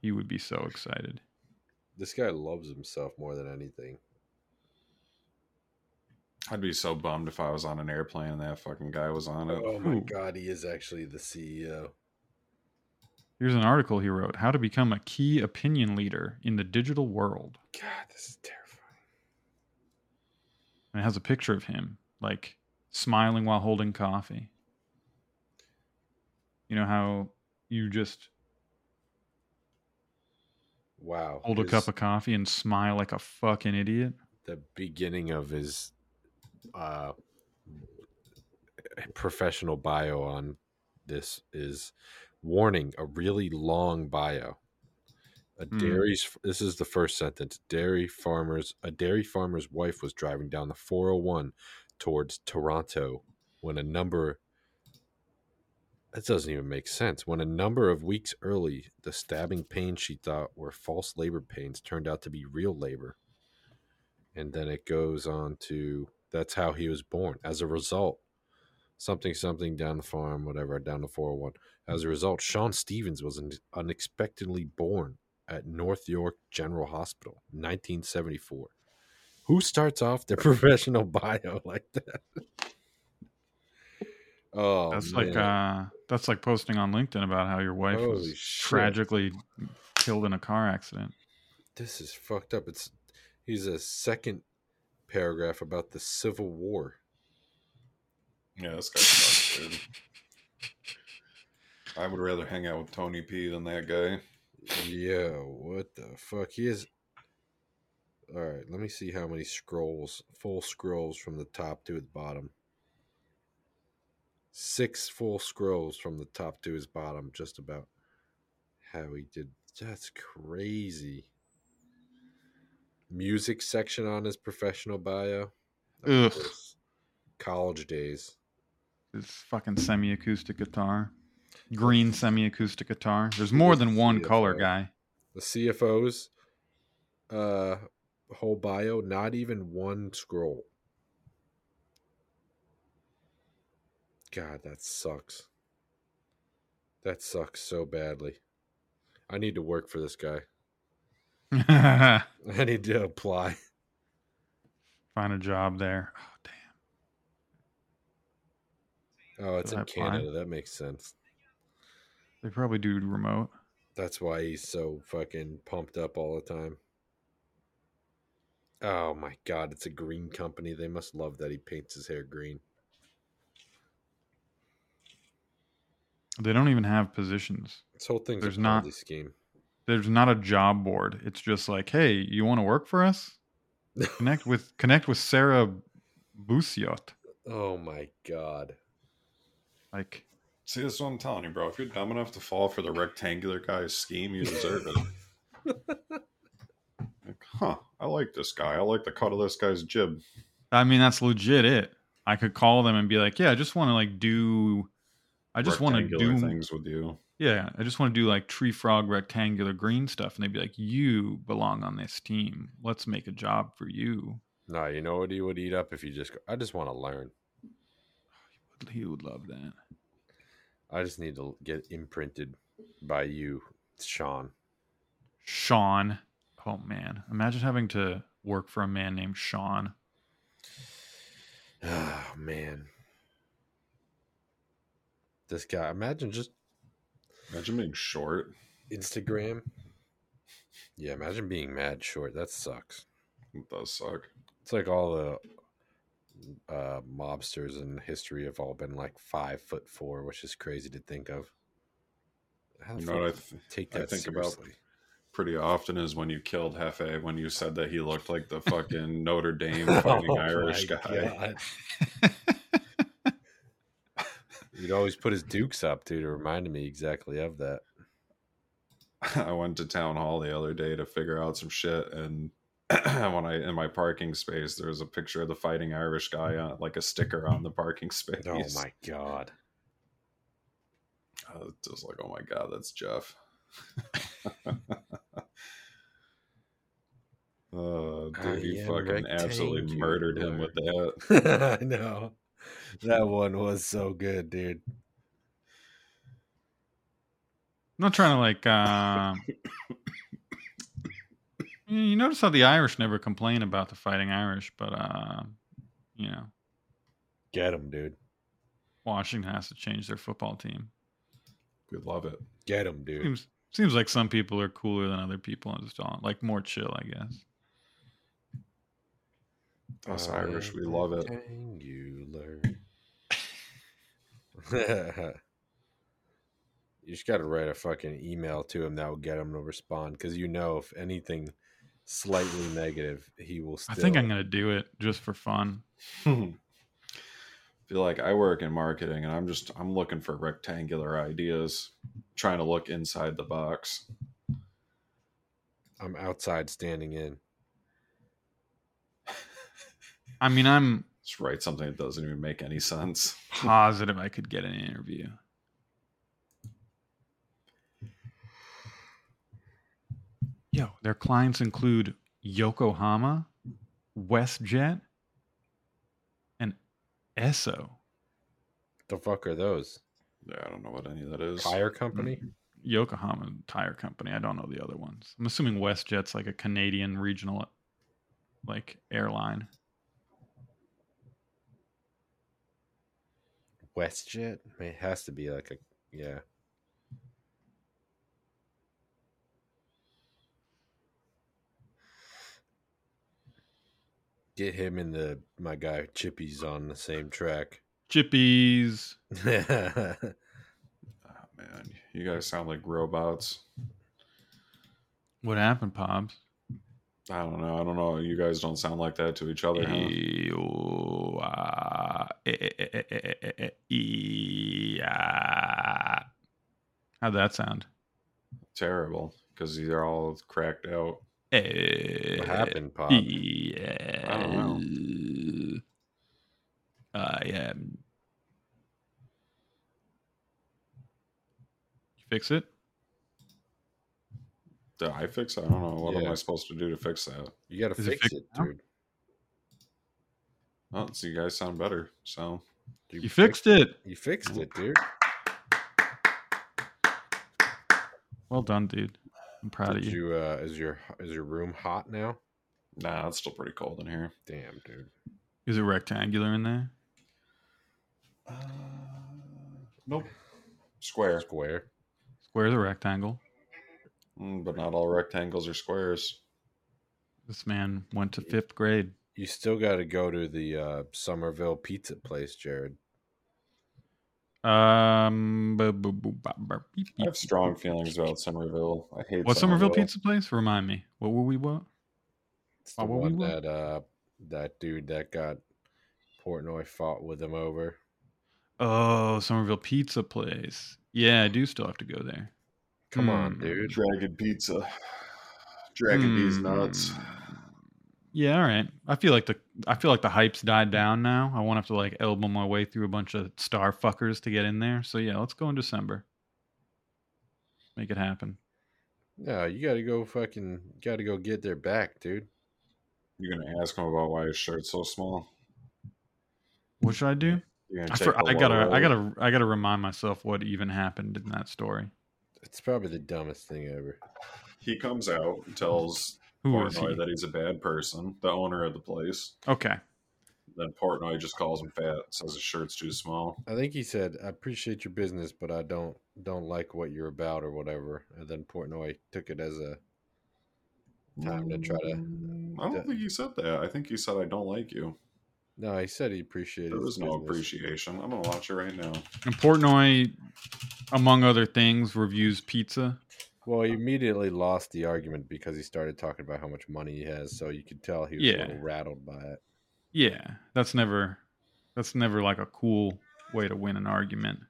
Speaker 12: he would be so excited.
Speaker 11: This guy loves himself more than anything.
Speaker 5: I'd be so bummed if I was on an airplane and that fucking guy was on it.
Speaker 11: Oh my
Speaker 12: Ooh.
Speaker 11: god, he is actually the CEO.
Speaker 12: Here's an article he wrote: How to become a key opinion leader in the digital world.
Speaker 11: God, this is terrifying.
Speaker 12: And it has a picture of him, like smiling while holding coffee. You know how you just
Speaker 11: Wow.
Speaker 12: hold a cup of coffee and smile like a fucking idiot?
Speaker 11: the beginning of his uh professional bio on this is warning a really long bio a
Speaker 12: Hmm.
Speaker 11: dairy's this is the first sentence dairy farmers a dairy farmer's wife was driving down the 401 towards toronto when a number that doesn't even make sense. When a number of weeks early the stabbing pains she thought were false labor pains turned out to be real labor. And then it goes on to that's how he was born. As a result something something down the farm whatever down the 401 as a result sean stevens was unexpectedly born at north york general hospital 1974 who starts off their professional bio like that oh
Speaker 12: that's
Speaker 11: man.
Speaker 12: like uh that's like posting on LinkedIn about how your wife
Speaker 11: Holy
Speaker 12: was
Speaker 11: shit.
Speaker 12: tragically killed in a car accident.
Speaker 11: this is fucked up it's he's a second paragraph about the civil war
Speaker 5: Yeah, this guy sucks, dude. I would rather hang out with Tony P than that guy.
Speaker 11: Yo, what the fuck? He is. All right, let me see how many scrolls, full scrolls from the top to the bottom. Six full scrolls from the top to his bottom, just about how he did. That's crazy. Music section on his professional bio.
Speaker 12: Ugh.
Speaker 11: College days.
Speaker 12: His fucking semi-acoustic guitar, green semi-acoustic guitar. There's more than one color, guy.
Speaker 11: The CFO's uh whole bio, not even one scroll. God, that sucks. That sucks so badly. I need to work for this guy. I need to apply.
Speaker 12: Find a job there.
Speaker 11: Oh, damn. Oh, it's
Speaker 12: Did
Speaker 11: in? Canada. That makes sense.
Speaker 12: They probably do remote.
Speaker 11: That's why he's so fucking pumped up all the time. Oh my god, it's a green company. They must love that he paints his hair green.
Speaker 12: They don't even have positions.
Speaker 11: This whole thing's
Speaker 12: There's
Speaker 11: a
Speaker 12: not
Speaker 11: scheme.
Speaker 12: there's not a job board. It's just like, hey, you want to work for us? Connect with connect with Sarah Busiot.
Speaker 11: Oh my god.
Speaker 12: Like
Speaker 5: See, that's what I'm telling you, bro. If you're dumb enough to fall for the rectangular guy's scheme, you deserve it. like, huh? I like this guy. I like the cut of this guy's jib.
Speaker 12: I mean, that's legit. It. I could call them and be like, yeah, I just want to like do. I just want to do
Speaker 5: things with you.
Speaker 12: Yeah, I just want to do like tree frog rectangular green stuff, and they'd be like, "You belong on this team. Let's make a job for you."
Speaker 11: No, you know what he would eat up if you just go, I just want to learn.
Speaker 12: He would love that.
Speaker 11: I just need to get imprinted by you, Sean.
Speaker 12: Sean. Oh man, imagine having to work for a man named Sean.
Speaker 11: Oh man. This guy, imagine just
Speaker 5: Imagine being short.
Speaker 11: Instagram. Yeah, imagine being mad short. That sucks.
Speaker 5: It does suck.
Speaker 11: It's like all the uh, mobsters in history have all been like five foot four, which is crazy to think of. How
Speaker 5: You know what I th-
Speaker 11: take
Speaker 5: I
Speaker 11: that
Speaker 5: think about- pretty often is when you killed Hefe when you said that he looked like the fucking Notre Dame fighting
Speaker 11: Oh
Speaker 5: Irish guy.
Speaker 11: He'd always put his dukes up, dude. It reminded me exactly of that.
Speaker 5: I went to town hall the other day to figure out some shit, and when I in my parking space, there's a picture of the fighting Irish guy on like a sticker on the parking space.
Speaker 11: Oh my god.
Speaker 5: I was just like, oh my god, that's Jeff. oh, dude,
Speaker 11: I
Speaker 5: you fucking absolutely murdered him with that.
Speaker 11: I know. That one was so good, dude.
Speaker 12: I'm not trying to like. Uh, you notice how the Irish never complain about the Fighting Irish, but uh, you know,
Speaker 11: Get them, dude.
Speaker 12: Washington has to change their football team.
Speaker 5: We love it.
Speaker 11: Get them, dude.
Speaker 12: Seems seems like some people are cooler than other people and just all like more chill, I guess.
Speaker 5: Us Irish, we love it.
Speaker 11: Rectangular. you just got to write a fucking email to him that will get him to respond because you know if anything slightly negative, he will. Still...
Speaker 12: I think I'm gonna do it just for fun.
Speaker 5: feel like I work in marketing and I'm just I'm looking for rectangular ideas, trying to look inside the box.
Speaker 11: I'm outside standing in.
Speaker 12: I mean, I'm
Speaker 5: Just write something that doesn't even make any sense.
Speaker 12: positive I could get an interview. Yo, their clients include Yokohama, WestJet, and Esso.
Speaker 11: The fuck are those?
Speaker 5: Yeah, I don't know what any of that is.
Speaker 11: Tire company? Mm-hmm.
Speaker 12: Yokohama Tire Company. I don't know the other ones. I'm assuming WestJet's like a Canadian regional like airline.
Speaker 11: WestJet? I mean, it has to be like a yeah. Get him and the my guy Chippy's on the same track.
Speaker 12: Chippies.
Speaker 5: Oh, man, you guys sound like robots.
Speaker 12: What happened, Pops?
Speaker 5: I don't know. I don't know. You guys don't sound like that to each other, huh?
Speaker 12: Ew, yeah. How'd that sound?
Speaker 5: Terrible, because they're all cracked out.
Speaker 11: What eh, happened, Pop?
Speaker 12: Yeah.
Speaker 5: I don't know.
Speaker 12: I uh, am. You fix it?
Speaker 5: Did I fix it? I don't know. What am I supposed to do to fix that?
Speaker 11: You gotta
Speaker 12: Is it
Speaker 11: fix it, dude.
Speaker 5: Well, so you guys sound better. So
Speaker 12: You fixed it.
Speaker 11: You fixed it, dude.
Speaker 12: Well done, dude. I'm proud
Speaker 11: Did
Speaker 12: of you.
Speaker 11: you uh is your is your room hot now?
Speaker 5: nah, it's still pretty cold in here.
Speaker 11: Damn, dude.
Speaker 12: Is it rectangular in there?
Speaker 5: Uh, Nope. Square,
Speaker 11: Square.
Speaker 12: Square's a rectangle.
Speaker 5: Mm, but not all rectangles are squares.
Speaker 12: This man went to fifth grade.
Speaker 11: You still got to go to the uh, Somerville pizza place, Jared.
Speaker 12: Um, bu- bu- bu- ba- ba- beep,
Speaker 5: I have strong feelings about Somerville. I hate
Speaker 12: what Somerville Pizza Place? Remind me. What were we? What?
Speaker 11: It's the
Speaker 12: Oh, what we
Speaker 11: one
Speaker 12: want?
Speaker 11: that uh that dude that got Portnoy fought with him over.
Speaker 12: Oh, Somerville Pizza Place. Yeah, I do still have to go there.
Speaker 11: Come on,
Speaker 12: Hmm.
Speaker 11: dude.
Speaker 5: Dragon Pizza. Dragon B's nuts.
Speaker 12: Yeah, all right. I feel like the I feel like the hype's died down now. I won't have to like elbow my way through a bunch of star fuckers to get in there. So yeah, let's go in December. Make it happen.
Speaker 11: No, you got to go fucking got to go get their back, dude.
Speaker 5: You're gonna ask him about why his shirt's so small.
Speaker 12: What should I do? I, for, I gotta I gotta I gotta remind myself what even happened in that story.
Speaker 11: It's probably the dumbest thing ever.
Speaker 5: He comes out and tells
Speaker 12: Who is
Speaker 5: Portnoy
Speaker 12: he?
Speaker 5: that he's a bad person, the owner of the place.
Speaker 12: Okay.
Speaker 5: Then Portnoy just calls him fat, says his shirt's too small.
Speaker 11: I think he said, "I appreciate your business, but I don't don't like what you're about or whatever." And then Portnoy took it as a time to try to.
Speaker 5: I don't think he said that. I think he said I don't like you.
Speaker 11: No, he said he appreciated.
Speaker 5: There
Speaker 11: his
Speaker 5: was no
Speaker 11: business.
Speaker 5: appreciation. I'm gonna watch it right now.
Speaker 12: And Portnoy, among other things, reviews pizza.
Speaker 11: Well, he um, immediately lost the argument because he started talking about how much money he has. So you could tell he was
Speaker 12: Yeah.
Speaker 11: a little rattled by it.
Speaker 12: Yeah, that's never that's never like a cool way to win an argument.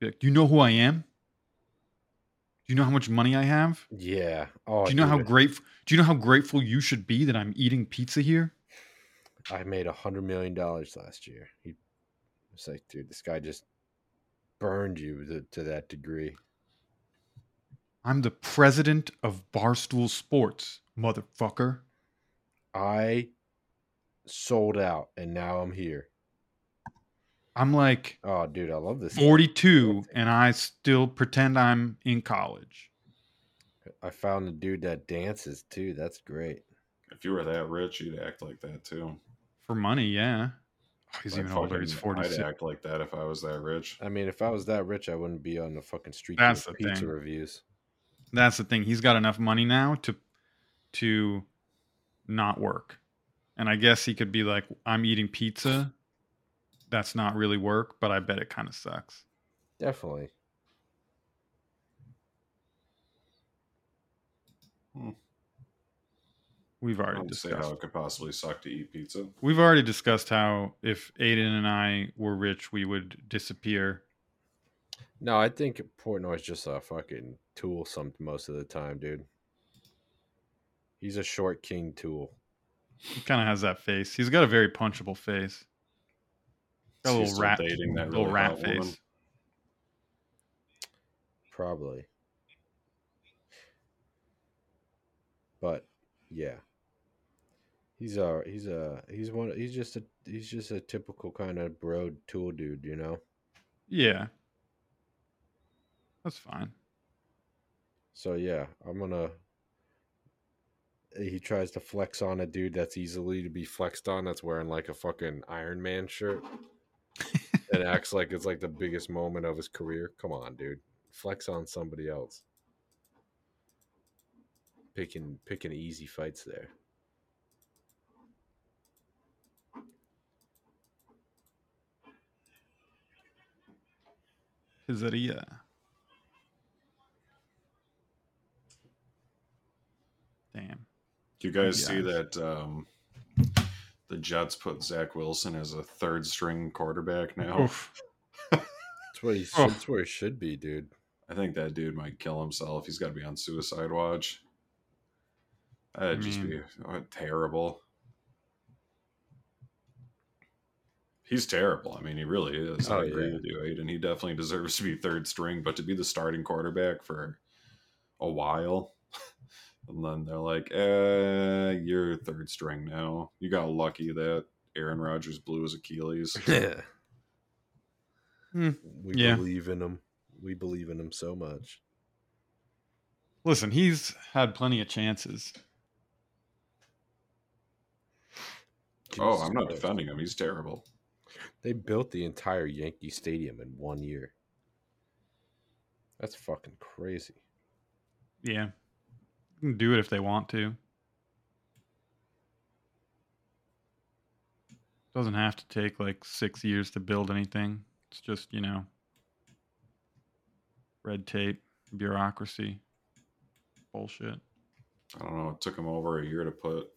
Speaker 12: Like, do you know who I am? Do you know how much money I have?
Speaker 11: Yeah. Oh,
Speaker 12: do you know how grateful do you know how grateful you should be that I'm eating pizza here?
Speaker 11: I made a hundred million dollars last year. He was like, dude, this guy just burned you to, to that degree.
Speaker 12: I'm the president of Barstool Sports, motherfucker.
Speaker 11: I sold out, and now I'm here.
Speaker 12: I'm like
Speaker 11: Oh, dude, I love this.
Speaker 12: 42 and I still pretend I'm in college.
Speaker 11: I found a dude that dances too. That's great.
Speaker 5: If you were that rich, you'd act like that too.
Speaker 12: For money, yeah. Oh, he's
Speaker 5: I'd
Speaker 12: even older.
Speaker 5: fucking-
Speaker 12: He's
Speaker 5: I'd act like that if I was that rich.
Speaker 11: I mean, if I was that rich, I wouldn't be on the fucking street
Speaker 12: That's
Speaker 11: doing
Speaker 12: the
Speaker 11: pizza
Speaker 12: thing.
Speaker 11: reviews.
Speaker 12: That's the thing. He's got enough money now to to not work. And I guess he could be like, I'm eating pizza. That's not really work, but I bet it kind of sucks.
Speaker 11: Definitely. Hmm.
Speaker 12: We've
Speaker 5: I
Speaker 12: already
Speaker 5: don't say
Speaker 12: discussed.
Speaker 5: how it could possibly suck to eat pizza.
Speaker 12: We've already discussed how if Aiden and I were rich, we would disappear.
Speaker 11: No, I think Portnoy's just a fucking tool some most of the time, dude. He's a short king tool.
Speaker 12: He kind of has that face. He's got a very punchable face. Got a little rat, little
Speaker 5: really
Speaker 12: rat face.
Speaker 5: woman?
Speaker 11: Probably. But yeah. He's a he's a he's one he's just a he's just a typical kind of bro tool dude, you know?
Speaker 12: Yeah, that's fine.
Speaker 11: So yeah, I'm gonna he tries to flex on a dude that's easily to be flexed on that's wearing like a fucking Iron Man shirt and acts like it's like the biggest moment of his career. Come on, dude. Flex on somebody else. Picking picking easy fights there. Is there.
Speaker 12: Pizzeria. Damn.
Speaker 5: Do you guys see that um, the Jets put Zach Wilson as a third string quarterback now?
Speaker 11: That's where he
Speaker 12: Oh.
Speaker 11: that's where he should be, dude.
Speaker 5: I think that dude might kill himself. He's got to be on suicide watch. That'd
Speaker 12: I
Speaker 5: just
Speaker 12: mean-
Speaker 5: be uh, terrible. He's terrible. I mean, he really is.
Speaker 11: Oh,
Speaker 5: I agree
Speaker 11: yeah.
Speaker 5: with you, Aiden. He definitely deserves to be third string, but to be the starting quarterback for a while, and then they're like, "Eh, you're third string now." You got lucky that Aaron Rodgers blew his Achilles.
Speaker 11: Yeah.
Speaker 12: Hmm.
Speaker 11: We
Speaker 12: Yeah.
Speaker 11: believe in him. We believe in him so much.
Speaker 12: Listen, he's had plenty of chances.
Speaker 5: oh, I'm not
Speaker 11: Christ.
Speaker 5: defending him. He's terrible.
Speaker 11: They built the entire Yankee Stadium in one year. That's fucking crazy.
Speaker 12: Yeah. Do it if they want to. Doesn't have to take like six years to build anything. It's just, you know, red tape, bureaucracy, bullshit.
Speaker 5: I don't know. It took them over a year to put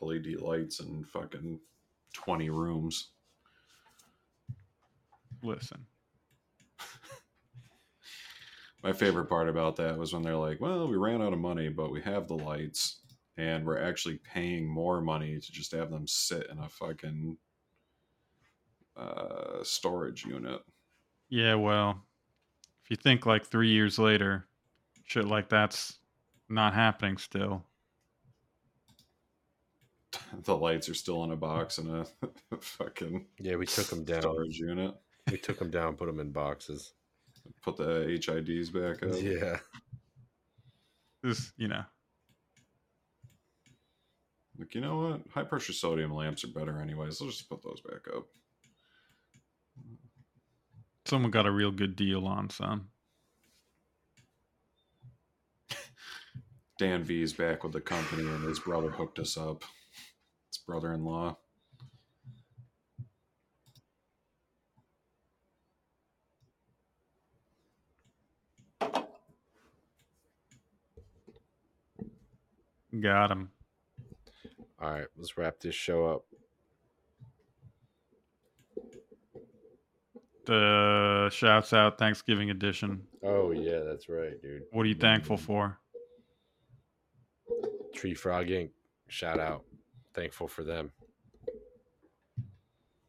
Speaker 5: LED lights in fucking 20 rooms.
Speaker 12: Listen.
Speaker 5: My favorite part about that was when they're like, well, we ran out of money, but we have the lights, and we're actually paying more money to just have them sit in a fucking uh, storage unit.
Speaker 12: Yeah, well, if you think like three years later, shit like that's not happening still.
Speaker 5: the lights are still in a box in a fucking
Speaker 11: Yeah, we took them down.
Speaker 5: storage unit.
Speaker 11: We took them down, put them in boxes.
Speaker 5: Put the HIDs back up.
Speaker 11: Yeah.
Speaker 12: This, you know,
Speaker 5: Like, you know what? High pressure sodium lamps are better anyways. Let's just put those back up.
Speaker 12: someone got a real good deal on some.
Speaker 5: Dan V is back with the company and his brother hooked us up. His brother in law.
Speaker 12: Got him.
Speaker 11: All right, let's wrap this show up.
Speaker 12: The shouts out Thanksgiving edition.
Speaker 11: Oh yeah, that's right, dude.
Speaker 12: What are you thankful for?
Speaker 11: Tree Frog Inc. Shout out. Thankful for them.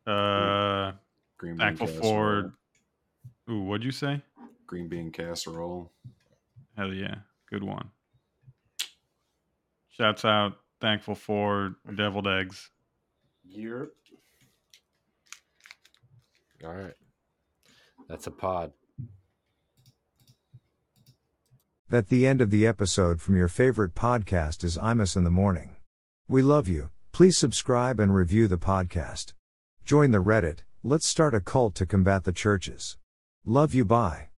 Speaker 12: Uh,
Speaker 5: Green bean
Speaker 12: thankful
Speaker 5: casserole.
Speaker 12: for. Ooh, what'd you say?
Speaker 5: Green bean casserole.
Speaker 12: Hell yeah, good one. Shouts out. Thankful for deviled eggs.
Speaker 11: Yep. All right. That's a pod.
Speaker 10: That the end of the episode from your favorite podcast is Imus in the Morning. We love you. Please subscribe and review the podcast. Join the Reddit. Let's start a cult to combat the churches. Love you. Bye.